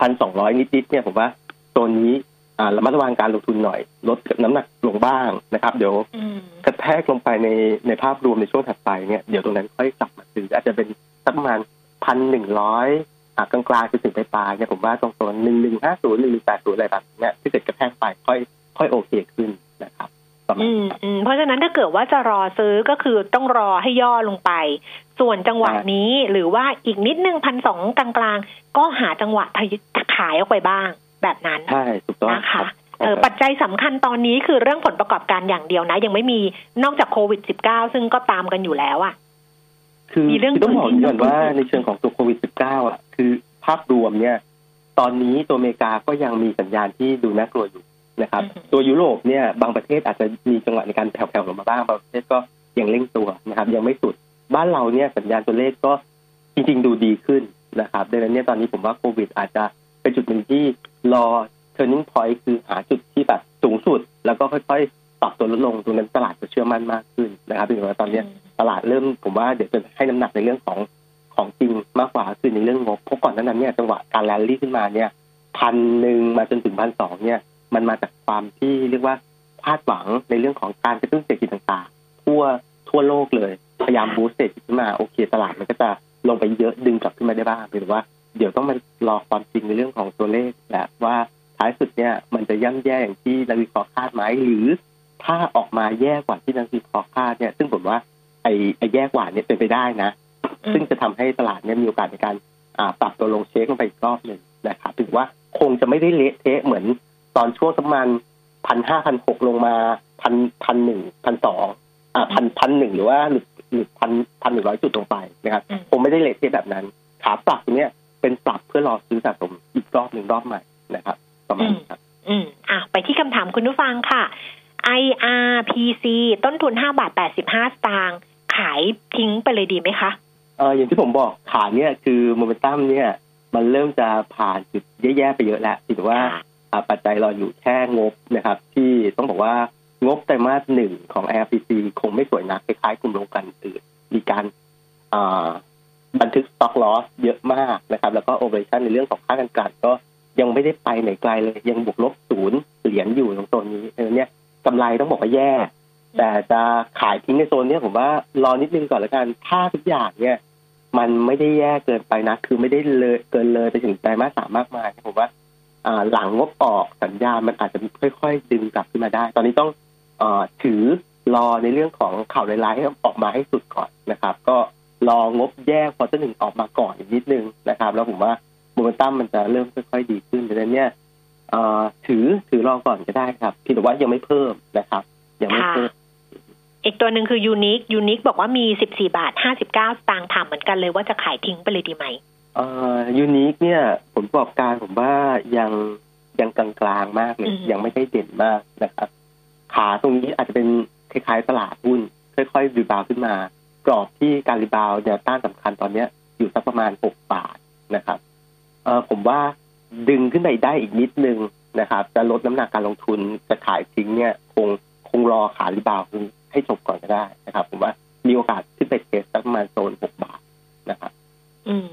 พันสองร้อยนิดๆเนี่ยผมว่าตัวนี้อ่าระมัดระวังการลงทุนหน่อย ลดน้ำหนักลงบ้างนะครับ เดี๋ยวอืมกระแทกลงไปในในภาพรวมในช่วงถัดไปเนี่ยเดี๋ยวตรงนั้นค่อยกลับมาซื้ออาจจะเป็นสักประมาณพันหนึ่งร้อยอ่ากลางๆคือถึงปลายๆเนี่ยผมว่าตรงโซนหนึ่งหนึ่งห้าศูนย์หนึ่งหนึ่งแปดศูนย์อะไรแบบเนี้ยที่เกิดกระแทกไปค่อย ค่อยโอเคขึ้นนะครับประมาณอืมนี้ครับอืมเพราะฉะนั้นถ้าเกิดว่าจะรอซื้อก็คือต้องรอให้ย่อลงไป ส่วนจังหวะใช่นี้หรือว่าอีกนิดนึงพันสองกลางๆ ก็หาจังหวะทยขายออกไปบ้าง แบบนั้นใช่ถูกต้องนะครัคะบเออปัจจัยสำคัญตอนนี้คือเรื่องผลประกอบการอย่างเดียวนะ ยังไม่มีนอกจากโควิด -19 ซึ่งก็ตามกันอยู่แล้วอะคือมีเรื่องคือต้องบอกอย่างนี้ก่อนว่าอื่นๆในเชิงของตัวโควิด -19 อะ คือภาพรวมเนี่ย ตอนนี้ตัวอเมริกาก็ยังมีสัญญาณที่ดูน่ากลัวอยู่นะครับ ตัวยุโรปเนี่ย บางประเทศอาจจะมีจังหวะในการแผ่วๆลงมาบ้างบางประเทศก็ยังเร่งตัวนะครับ ยังไม่สุด บ้านเราเนี่ยสัญญาณตัวเลขก็จริง ๆ ดูดีขึ้นนะครับดังนั้นเนี่ยตอนนี้ผมว่าโควิด อาจจะเป็นจุดหนึ่งที่รอ turning point คือหาจุดที่แบบสูงสุด แล้วก็ค่อยๆปรับตัวลดลงตรงนั้นตลาดจะเชื่อมั่นมากขึ้นนะครับถึงว่าตอนนี้ตลาดเริ่มผมว่าเดี๋ยวจะให้น้ำหนักในเรื่องของของจริงมากกว่าคือในเรื่องงบเพราะก่อนนานั้นเนี่ยจังหวะการแรลลี่ขึ้นมาเนี่ยพันหนึ่งมาจนถึงพันสองเนี่ยมันมาจากความที่เรียกว่าคาดหวังในเรื่องของการกระตุ้นเศรษฐกิจต่างๆ ทั่วทั่วโลกเลย พยายามบูสต์เศรษฐกิจขึ้นมาโอเคตลาดมันก็จะลงไปเยอะดึงกลับขึ้นมาได้บ้างหรือว่าเดี๋ยวต้องมารอความจริงในเรื่องของตัวเลขแหละว่าท้ายสุดเนี่ยมันจะย่ำแย่อย่างที่นักวิเคราะห์คาดไหมหรือ ถ้าออกมาแย่กว่าที่นักวิเคราะห์คาดเนี่ย ซึ่งผมว่าไอ้ไอ้แย่กว่าเนี่ยเป็นไปได้นะอืมซึ่งจะทำให้ตลาดเนี่ยมีโอกาสในการอ่าปรับตัวลงเช็คลงไปอีกรอบหนึ่งนะครับถือว่าคงจะไม่ได้เละเทะเหมือนตอนช่วงประมาณพันห้าพันหกลงมาพันพันหนึ่งพันสองอ่าพันพันหนึ่งหรือว่าหลุด หลุดพันพันหนึ่งร้อยจุดลงไปนะครับอืมคงไม่ได้เละเทะแบบนั้น ขาปรับเนี่ยเป็นปรับเพื่อรอซื้อสะสมอีกรอบหนึ่งรอบใหม่นะครับประมาณนี้ครับ อืมอะไปที่คำถามคุณผู้ฟังค่ะ IRPC ต้นทุนห้าบาทแปดสิบห้าสตางค์ขายทิ้งไปเลยดีไหมคะเอออย่างที่ผมบอกขาเนี่ยคือโมเมนตัมเนี่ย มันเริ่มจะผ่านจุดแย่ๆไปเยอะแล้วถือว่าค่ะอ่าปัจจัยเราอยู่แค่งบนะครับ ที่ต้องบอกว่า งบไตรมาสหนึ่งของ RPC คงไม่สวยนักคล้ายๆกลุ่มโรงกันอื่น มีการบันทึก stock loss เยอะมากนะครับ แล้วก็ operation ในเรื่องของค่าการกลั่นก็ยังไม่ได้ไปไหนไกลเลย ยังบวกลบศูนย์เหรียญอยู่ตรงโซนนี้เออเนี่ยกำไรต้องบอกว่าแย่ แต่จะขายทิ้งในโซนเนี้ยผมว่ารอนิดนึงก่อนแล้วกันถ้าทุกอย่างเนี่ยมันไม่ได้แย่เกินไปนะ คือไม่ได้เลยเกินเลยไปถึงไตรมาสสามมากมายผมว่าอ่าหลังงบออกสัญญาณมันอาจจะค่อยๆดึงกลับขึ้นมาได้ ตอนนี้ต้อง ถือรอในเรื่องของข่าวร้ายๆให้ออกมาให้สุดก่อนนะครับ ก็รองบแย่พอจะหนึ่งออกมาก่อนอีกนิดนึงนะครับ แล้วผมว่าโมเมนตัมมันจะเริ่มค่อยๆดีขึ้นดังนั้นเนี่ยเอ่อถือถือรอก่อนก็ได้ครับเพียงแต่ว่ายังไม่เพิ่มนะครับ ยังไม่เพิ่มอีกตัวหนึ่งคือยูนิคยูนิคบอกว่ามีสิบสี่บาทห้าสิบเก้าสตางค์ถามเหมือนกันเลยว่าจะขายทิ้งไปเลยดีไหมเอ่อยูนิคเนี่ยผลประกอบการผมว่ายังยังกลางๆมากเลยอืมยังไม่ได้เด่นมากนะครับ ขาตรงนี้อาจจะเป็นคล้ายๆตลาดหุ้นค่อยๆ rebound ขึ้นมา กรอบที่การ rebound เนี่ยต้านสำคัญตอนเนี้ยอยู่สักประมาณหกบาทนะครับเออผมว่าดึงขึ้นไปได้อีกนิดนึงนะครับ จะลดน้ำหนักการลงทุนจะขายทิ้งเนี่ยคงคงรอขา rebound ให้จบก่อนก็ได้นะครับ ผมว่ามีโอกาสขึ้นไป test สักประมาณโซนหกบาทนะครับ อืม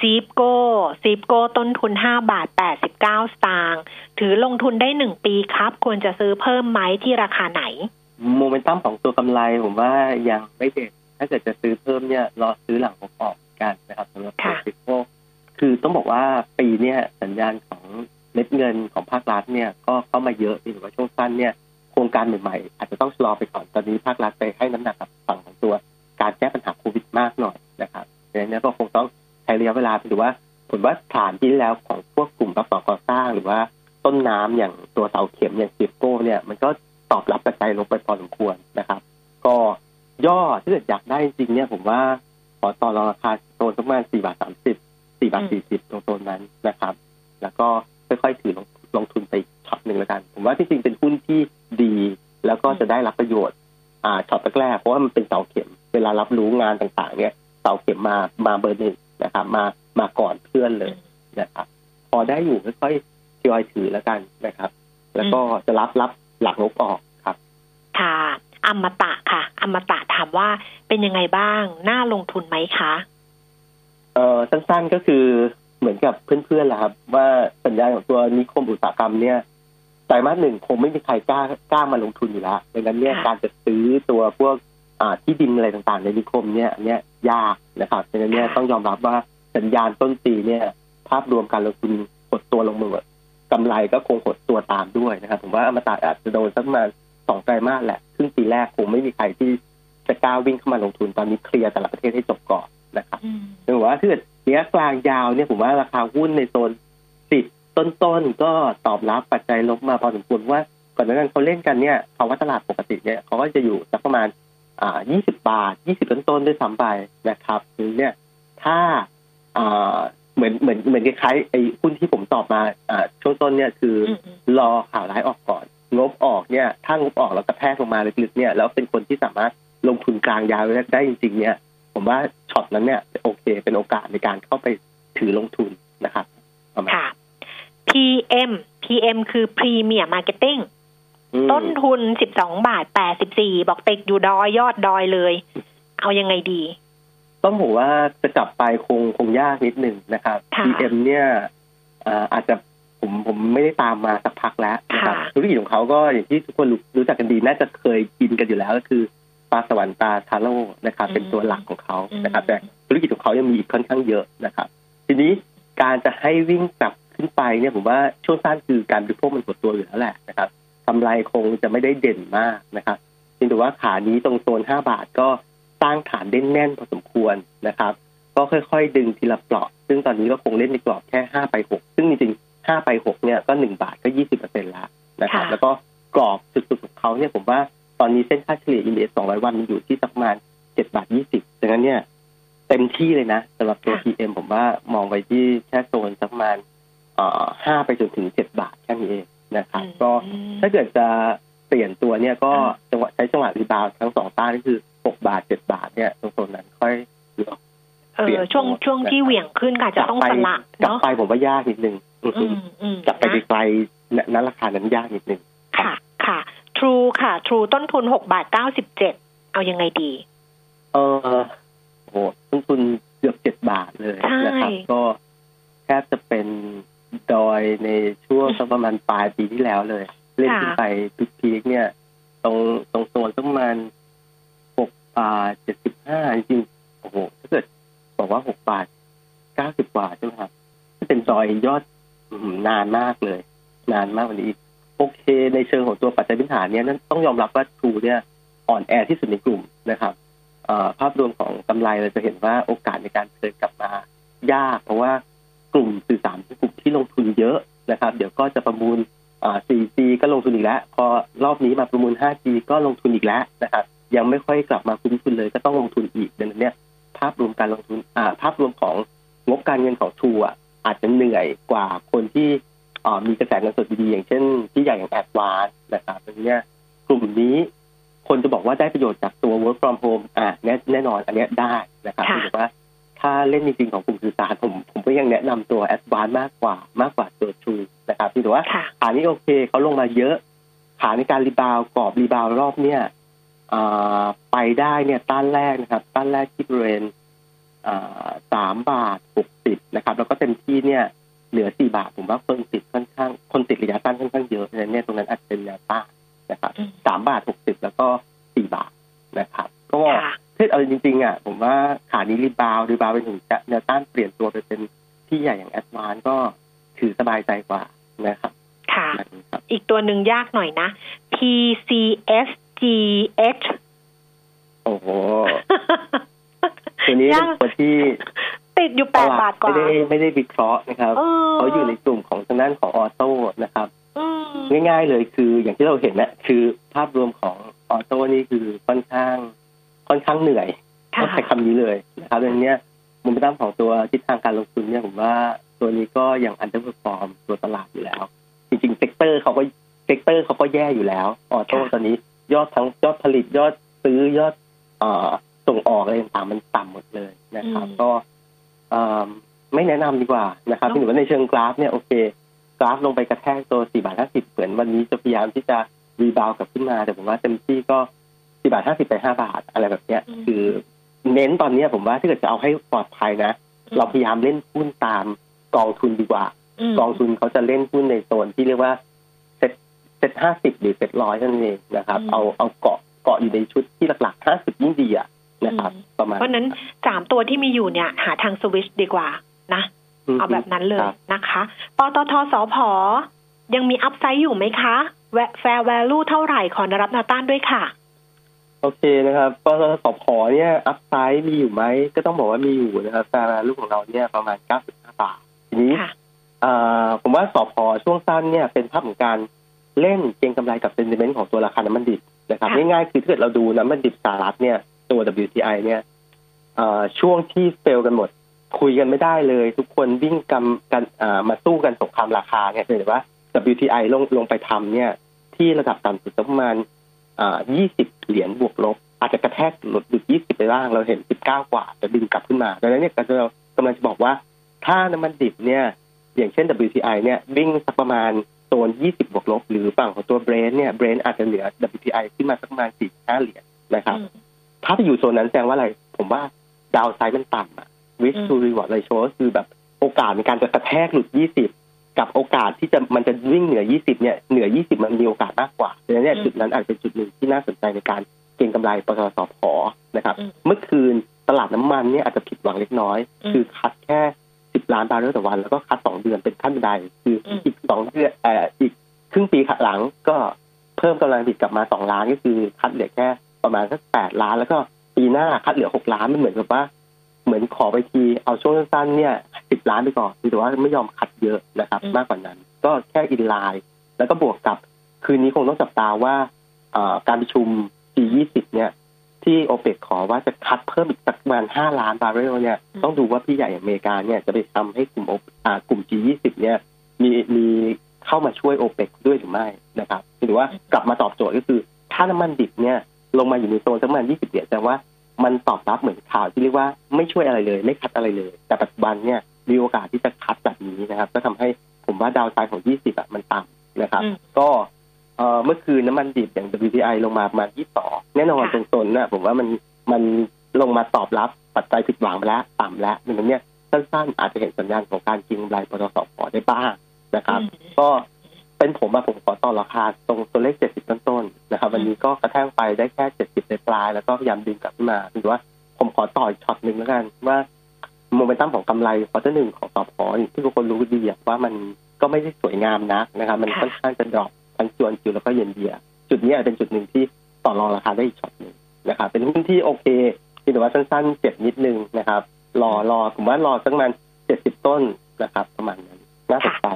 ซีฟโก้ซีฟโก้ต้นทุนห้าบาทแปดสิบเก้าสตางค์ถือลงทุนได้หนึ่งปีครับ ควรจะซื้อเพิ่มไหมที่ราคาไหน โมเมนตัมของตัวกำไรผมว่ายังไม่เด่นถ้าเกิดจะซื้อเพิ่มเนี่ยรอซื้อหลังผมออกกันนะครับสำหรับตัวค่ะซิโก้คือต้องบอกว่าปีเนี้ยสัญญาณของเม็ดเงินของภาครัฐเนี่ยก็เข้ามาเยอะหรือว่าช่วงสั้นเนี่ยโครงการใหม่ๆ อาจจะต้องชะลอไปก่อนตอนนี้ภาครัฐไปให้น้ำหนักกับฝั่งของตัว การแก้ปัญหาโควิดมากหน่อยนะครับดังนั้นเนี่ยก็คงต้องใช้ระยะเวลาหรือว่าผมว่าฐานที่แล้วของพวกกลุ่มรับเหมาก่อสร้าง หรือว่าต้นน้ำอย่างตัวเสาเข็มอย่างซีฟโก้เนี่ย มันก็ตอบรับปัจจัยลงไปพอสมควรนะครับ ก็ย่อถ้าเกิดอยากได้จริงเนี่ย ผมว่าขอต่อรองราคาโซนสักประมาณสี่บาทสามสิบสี่บาทสี่สิบตรงโซนนั้นนะครับ แล้วก็ค่อยๆถือลงลงทุนไปช็อตหนึ่งแล้วกัน ผมว่าที่จริงเป็นหุ้นที่ดี แล้วก็จะได้รับประโยชน์ อ่าช็อตแรกๆเพราะว่ามันเป็นเสาเข็ม เวลารับรู้งานต่างๆ เนี่ยเสาเข็มมามาเบอร์หนึ่ง นะครับ มามาก่อนเพื่อนเลยนะครับ พอได้อยู่ค่อยๆทยอยถือแล้วกันนะครับ แล้วก็จะรับรับหลักลบออกครับ ค่ะอมตะค่ะอมตะถามว่าเป็นยังไงบ้าง น่าลงทุนไหมคะเอ่อสั้นๆก็คือเหมือนกับเพื่อนๆแหละครับ ว่าสัญญาณของตัวนิคมอุตสาหกรรมเนี่ยไตรมาสหนึ่งคงไม่มีใครกล้ากล้ามาลงทุนอยู่แล้วดังนั้นเนี่ยค่ะการจะซื้อตัวพวกอ่าที่ดินอะไรต่างๆ ในนิคมเนี่ยอันเนี้ย ยากนะครับดังนั้นเนี่ยต้องยอมรับว่าสัญญาณต้นปีเนี่ย ภาพรวมการลงทุนหดตัวลงมาหมดกำไรก็คงหดตัวตามด้วยนะครับ ผมว่าอมตะอาจจะโดนสักประมาณสองไตรมาสแหละครึ่งปีแรกคงไม่มีใครที่จะกล้าวิ่งเข้ามาลงทุนตอนนี้เคลียร์แต่ละประเทศให้จบก่อนนะครับอืมหรือว่าถ้าเกิดระยะกลางยาวเนี่ยผมว่าราคาหุ้นในโซนสิบต้นๆก็ตอบรับปัจจัยลบมาพอสมควรว่าก่อนหน้านั้นเขาเล่นกันเนี่ยภาวะตลาดปกติเนี่ยเขาก็จะอยู่สักประมาณ อ่า20 บาท 20 ต้นๆด้วยซ้ำไปนะครับหรือเนี่ย ถ้าอ่าเหมือนเหมือนเหมือนคล้ายๆไอ้หุ้นที่ผมตอบมาอ่าช่วงต้นเนี่ยคือออืมอืมรอข่าวร้ายออกก่อน งบออกเนี่ย ถ้างบออกแล้วกระแทกลงมาลึกๆเนี่ยแล้วเป็นคนที่สามารถลงทุนกลางยาวได้จริง ๆ เนี่ย ผมว่าช็อตนั้นเนี่ยโอเค เป็นโอกาสในการเข้าไปถือลงทุนนะครับประมาณค่ะ PM PM คือ Premier Marketing อืม ต้นทุนสิบสองบาทแปดสิบสี่บอกติดอยู่ดอยยอดดอยเลย เอายังไงดี ต้องบอกว่าจะกลับไปคงคงยากนิดหนึ่งนะครับค่ะ PM เนี่ยอ่าอาจจะผมผมไม่ได้ตามมาสักพักแล้วนะครับค่ะธุรกิจของเขาก็อย่างที่ทุกคนรู้รู้จักกันดี น่าจะเคยกินกันอยู่แล้วก็คือปลาสวรรค์ตาทาโร่นะครับ เป็นตัวหลักของเขานะครับ แต่ธุรกิจของเขายังมีอีกค่อนข้างเยอะนะครับ ทีนี้การจะให้วิ่งกลับขึ้นไปเนี่ยผมว่าช่วงสั้นคือการบริโภคมันหดตัวอยู่แล้วแหละนะครับ กำไรคงจะไม่ได้เด่นมากนะครับเพียงแต่ว่าขานี้ตรงโซน 5 บาทก็สร้างฐานได้แน่นพอสมควรนะครับ ก็ค่อยๆ ดึงทีละเปราะ ซึ่งตอนนี้ก็คงเล่นในกรอบแค่5ไป6ซึ่งจริงๆ5ไป6เนี่ยก็1บาทก็ 20เปอร์เซ็นต์แล้วนะครับค่ะแล้วก็กรอบจุดสุดของเขาเนี่ยผมว่าตอนนี้เส้นค่าเฉลี่ยอินเด็กซ์200 วันมันอยู่ที่สักประมาณ7บาท 20ดังนั้นเนี่ยเต็มที่เลยนะสำหรับตัว PM ผมว่ามองไว้ที่แค่โซนสักประมาณเอ่อ5ไปจนถึง7บาทแค่นี้เอง นะครับก็อืมถ้าเกิดจะเปลี่ยนตัวเนี่ยก็อ่าจังหวะใช้จังหวะรีบาวด์ทั้งสองต้านก็คือ6บาท7บาทเนี่ยตรงโซนนั้นค่อยเลือกเอเปลี่ยอนช่วงตัวช่วงที่เหวี่ยงขึ้นค่ะจะต้องกลับสไปละกลับเนาะไปผมว่ายากนิดนึงอืออืฮึมอืมกลับไปนะไกลๆณณราคานั้นยากนิดนึงค่ะค่ะ True ค่ะ True ต้นทุนหกบาทเก้าสิบเจ็ดเอายังไงดี เออโอ้โหต้นทุนเกือบเจ็ดบาทเลยนะครับใช่ก็แทบจะเป็น ดอยในช่วงสักประมาณปลายปีที่แล้วเลย เล่นขึ้นไปทุกพีคเนี่ย ตรงตรงโซนสักประมาณหกบาทเจ็ดสิบห้าจริงๆโอ้โหถ้าเกิดบอกว่าหกบาทเก้าสิบกว่าใช่ไหมครับที่เป็นดอยยอดอื้อหือนานมากเลย นานมากกว่านี้อีกโอเค ในเชิงของตัวปัจจัยพื้นฐานเนี่ยนั่นต้องยอมรับว่าทรูเนี่ยอ่อนแอที่สุดในกลุ่มนะครับเอ่อภาพรวมของกำไรเราจะเห็นว่าโอกาสในการเทิร์นกลับมายาก เพราะว่ากลุ่มสื่อสารเป็นกลุ่ม ที่ลงทุนเยอะนะครับ เดี๋ยวก็จะประมูลอ่า 4G ก็ลงทุนอีกแล้ว พอรอบนี้มาประมูล 5G ก็ลงทุนอีกแล้วนะครับ ยังไม่ค่อยกลับมาคุ้มทุนเลยก็ต้องลงทุนอีกดังนั้นเนี่ยภาพรวมการลงทุนอ่าภาพรวมของงบการเงินของ True อะอาจจะเหนื่อยกว่าคนที่อ่ามีกระแสเงินสดดีๆอย่างเช่น ที่ใหญ่อย่าง Advance นะครับดังนั้นเนี่ยกลุ่มนี้คนจะบอกว่าได้ประโยชน์จากตัว work from home อ่าแน่แน่นอนอันเนี้ยได้นะครับค่ะถือว่า ถ้าเล่นจริงๆของกลุ่มสื่อสารผมผมก็ยังแนะนำตัว Advance มากกว่ามากกว่าตัว True นะครับที่ถือว่าค่ะขานี้โอเคเขาลงมาเยอะ ขาในการ rebound กรอบ rebound รอบเนี่ยอ่าไปได้เนี่ยต้านแรกนะครับ ต้านแรกที่บริเวณสามบาทหกสิบนะครับ แล้วก็เต็มที่เนี่ยเหลือสี่บาท ผมว่าคนติดค่อนข้าง คนติดระยะต้านค่อนข้างเยอะฉะนั้นเนี่ยตรงนั้นอาจจะเป็นแนวต้านนะครับอืมสามบาทหกสิบแล้วก็สี่บาทนะครับ ก็ ค่ะถ้าเอาจริงๆอะผมว่าขานี้ rebound rebound ไปถึงจะแนวต้านเปลี่ยนตัวไปเป็นที่ใหญ่อย่าง Advance ก็ถือสบายใจกว่านะครับค่ะนะครับอีกตัวหนึ่งยากหน่อยนะ PCSGH โอ้โห ตัวนี้เป็นตัวที่ ติดอยู่แปดบาทกว่า ไม่ได้ไม่ได้วิเคราะห์นะครับเออเขาอยู่ในกลุ่มของทางด้านของออโต้นะครับอืมง่ายๆเลยคืออย่างที่เราเห็นนะคือภาพรวมของออโต้นี่คือค่อนข้าง ค่อนข้างเหนื่อยค่ะต้องใช้คำนี้เลยนะครับดังนั้นเนี่ยมุมตั้มของตัวทิศทางการลงทุนเนี่ยผมว่าตัวนี้ก็ยัง underperform ตัวตลาดอยู่แล้ว จริงๆ sector เขาก็ sector เขาก็แย่อยู่แล้ว auto ค่ะตอนนี้ยอดทั้งยอดผลิตยอดซื้อยอดเอ่อส่งออกอะไรต่างๆมันต่ำหมดเลยนะครับอืมก็เอ่อไม่แนะนำดีกว่านะครับเนอะที่หนูว่าในเชิงกราฟเนี่ยโอเคกราฟลงไปกระแทกตัว4บาท50เหมือนวันนี้จะพยายามที่จะ rebound กลับขึ้นมา แต่ผมว่าเต็มที่ก็ 4บาท50ไป5บาทอะไรแบบเนี้ยอืมคือเน้นตอนเนี้ยผมว่าถ้าเกิดจะเอาให้ปลอดภัยนะ เราพยายามเล่นหุ้นตามกองทุนดีกว่ามกองทุนเขาจะเล่นหุ้นในโซนที่เรียกว่า SET SET ห้าสิบหรือเซ็ตร้อยนั่นเองนะครับอืมเอาเอาเกาะเกาะอยู่ในชุดที่หลักๆห้าสิบยิ่งดีอะนะครับอืมประมาณเพราะฉะนั้นสามตัวที่มีอยู่เนี่ย หาทางสวิชดีกว่านะมเอาแบบนั้นเลยครับนะคะปตท.สผ.ยังมี upside อยู่ไหมคะแว fair value เท่าไหร่ขอแนวรับแนวต้านด้วยค่ะ โอเคนะครับปตทสพเนี่ยอัพไซด์มีอยู่ไหมก็ต้องบอกว่ามีอยู่นะครับแต่ลูกของเราเนี่ยประมาณเก้าสิบห้าบาททีนี้ค่ะอ่าผมว่าสพช่วงสั้นเนี่ยเป็นภาพของการเล่นเก็งกำไรกับเซนติเมนต์ของตัวราคาน้ำมันดิบนะครับค่ะง่ายๆคือถ้าเกิดเราดูน้ำมันดิบสหรัฐเนี่ยตัว WTI เนี่ยอ่าช่วงที่เฟลกันหมด คุยกันไม่ได้เลย ทุกคนวิ่งกำกันอ่ามาสู้กันสงครามราคาเนี่ยเห็นว่า WTI ลงลงไปทำเนี่ย ที่ระดับต่ำสุดสักประมาณ อ่า20เหรียญบวกลบ อาจจะกระแทกหลุดหลุด20ไปบ้าง เราเห็น19กว่าจะดึงกลับขึ้นมาดังนั้นเนี่ยก็จะกำลังจะบอกว่า ถ้าน้ำมันดิบเนี่ยอย่างเช่น WTI เนี่ยวิ่งสักประมาณโซน20 บวกลบ หรือฝั่งของตัวเบรนเนี่ยเบรนอาจจะเหลือ WTI ขึ้นมาสักประมาณ45เหรียญนะครับอืมถ้าไปอยู่โซนนั้นแสดงว่าอะไร ผมว่าดาวไซด์มันต่ำอะ risk อืม to reward ratio ก็คือแบบโอกาสในการจะกระแทกหลุด 20 กับโอกาสที่จะมันจะวิ่งเหนือ 20 เนี่ยเหนือ 20 มันมีโอกาสมากกว่าดังนั้นเนี่ยจุดนั้นอาจเป็นจุดหนึ่งที่น่าสนใจในการเก็งกำไรปตทสพนะครับอืมเมื่อคืนตลาดน้ำมันเนี่ยอาจจะผิดหวังเล็กน้อยอืมคือคัดแค่ 10 ล้านบาร์เรลต่อวัน แล้วก็คัด 2 เดือนเป็นขั้นบันไดคืออมอีก2เดือนเอ่ออีกครึ่งปีหลังก็เพิ่มกำลังผลิตกลับมา 2 ล้านก็คือคัดเหลือแค่ประมาณสัก 8 ล้าน แล้วก็ปีหน้าคัดเหลือ 6 ล้านมันเหมือนกับว่า เหมือนขอไปทีเอาช่วงสั้นๆเนี่ย 10ล้านไปก่อนคือแต่ว่าไม่ยอมคัดเยอะนะครับอืมมากกว่านั้น ก็แค่อินไลน์แล้วก็บวกกับคืนนี้คงต้องจับตาว่าเอ่อการประชุม G20 เนี่ยที่โอเปกขอว่าจะคัดเพิ่มอีกสักประมาณ5ล้านบาร์เรลเนี่ยอืมต้องดูว่าพี่ใหญ่อย่างอเมริกาเนี่ยจะไปทำให้กลุ่ม OPEC อ่ากลุ่ม G20 เนี่ยมีมีเข้ามาช่วยโอเปกด้วยหรือไม่นะครับหรือว่ากลับมาตอบโจทย์ก็คือถ้าน้ำมันดิบเนี่ยลงมาอยู่ในโซนสักประมาณ20เหรียญแสดงว่ามันตอบรับเหมือนข่าวที่เรียกว่าไม่ช่วยอะไรเลย ไม่คัดอะไรเลย แต่ปัจจุบันเนี่ย มีโอกาสที่จะคัดแบบนี้นะครับ ก็ทำให้ผมว่าดาวไซด์ของ 20อะมันต่ำนะครับอืมก็เอ่อเมื่อคืนน้ำมันดิบอย่าง WTI ลงมาประมาณ22แน่นอนค่ะตรงโซนน่ะผมว่ามันมันลงมาตอบรับปัจจัยผิดหวังไปแล้ว ต่ำแล้วดังนั้นเนี่ยสั้นๆ อาจจะเห็นสัญญาณของการกินกำไรปตทสได้บ้างนะครับอืมก็เป็นผมอะผมขอต่อราคาตรงตัวเลข 70 ต้นๆนะครับ วันนี้ก็กระแทกไปได้แค่ 70ในปลาย แล้วก็พยายามดึงกลับขึ้นมาถือว่าผมขอต่ออีกช็อตหนึ่งแล้วกันว่า โมเมนตัมของกำไร quarter หนึ่งของสผ.ที่ทุกคนรู้ดีอะว่ามันก็ไม่ได้สวยงามนักนะครับ มันค่ะค่อนข้างจะ drop ทั้ง Q on Q แล้วก็เย็นเดีย จุดนี้อาจเป็นจุดหนึ่งที่ต่อรองราคาได้อีกช็อตหนึ่งนะครับเป็นหุ้นที่โอเคเพียงแต่ว่าสั้นๆเจ็บนิดนึงนะครับรอรอผมว่ารอสักประมาณ70ต้นนะครับ ประมาณนั้นน่าสนใจ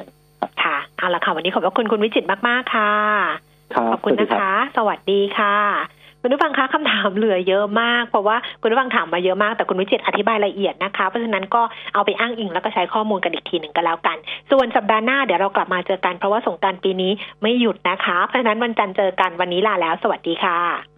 ค่ะเอาละค่ะวันนี้ขอบพระคุณคุณวิจิตรมากๆค่ะครับขอบคุณสวัสดีนะรับคะ สวัสดีค่ะ คุณผู้ฟังคะคำถามเหลือเยอะมาก เพราะว่าคุณผู้ฟังถามมาเยอะมากแต่คุณวิจิตอธิบายละเอียดนะคะ เพราะฉะนั้นก็เอาไปอ้างอิงแล้วก็ใช้ข้อมูลกันอีกทีหนึ่งก็แล้วกัน ส่วนสัปดาห์หน้าเดี๋ยวเรากลับมาเจอกันเพราะว่าสงการปีนี้ไม่หยุดนะคะ เพราะฉะนั้นวันจันทร์เจอกันวันนี้ลาแล้ว สวัสดีค่ะ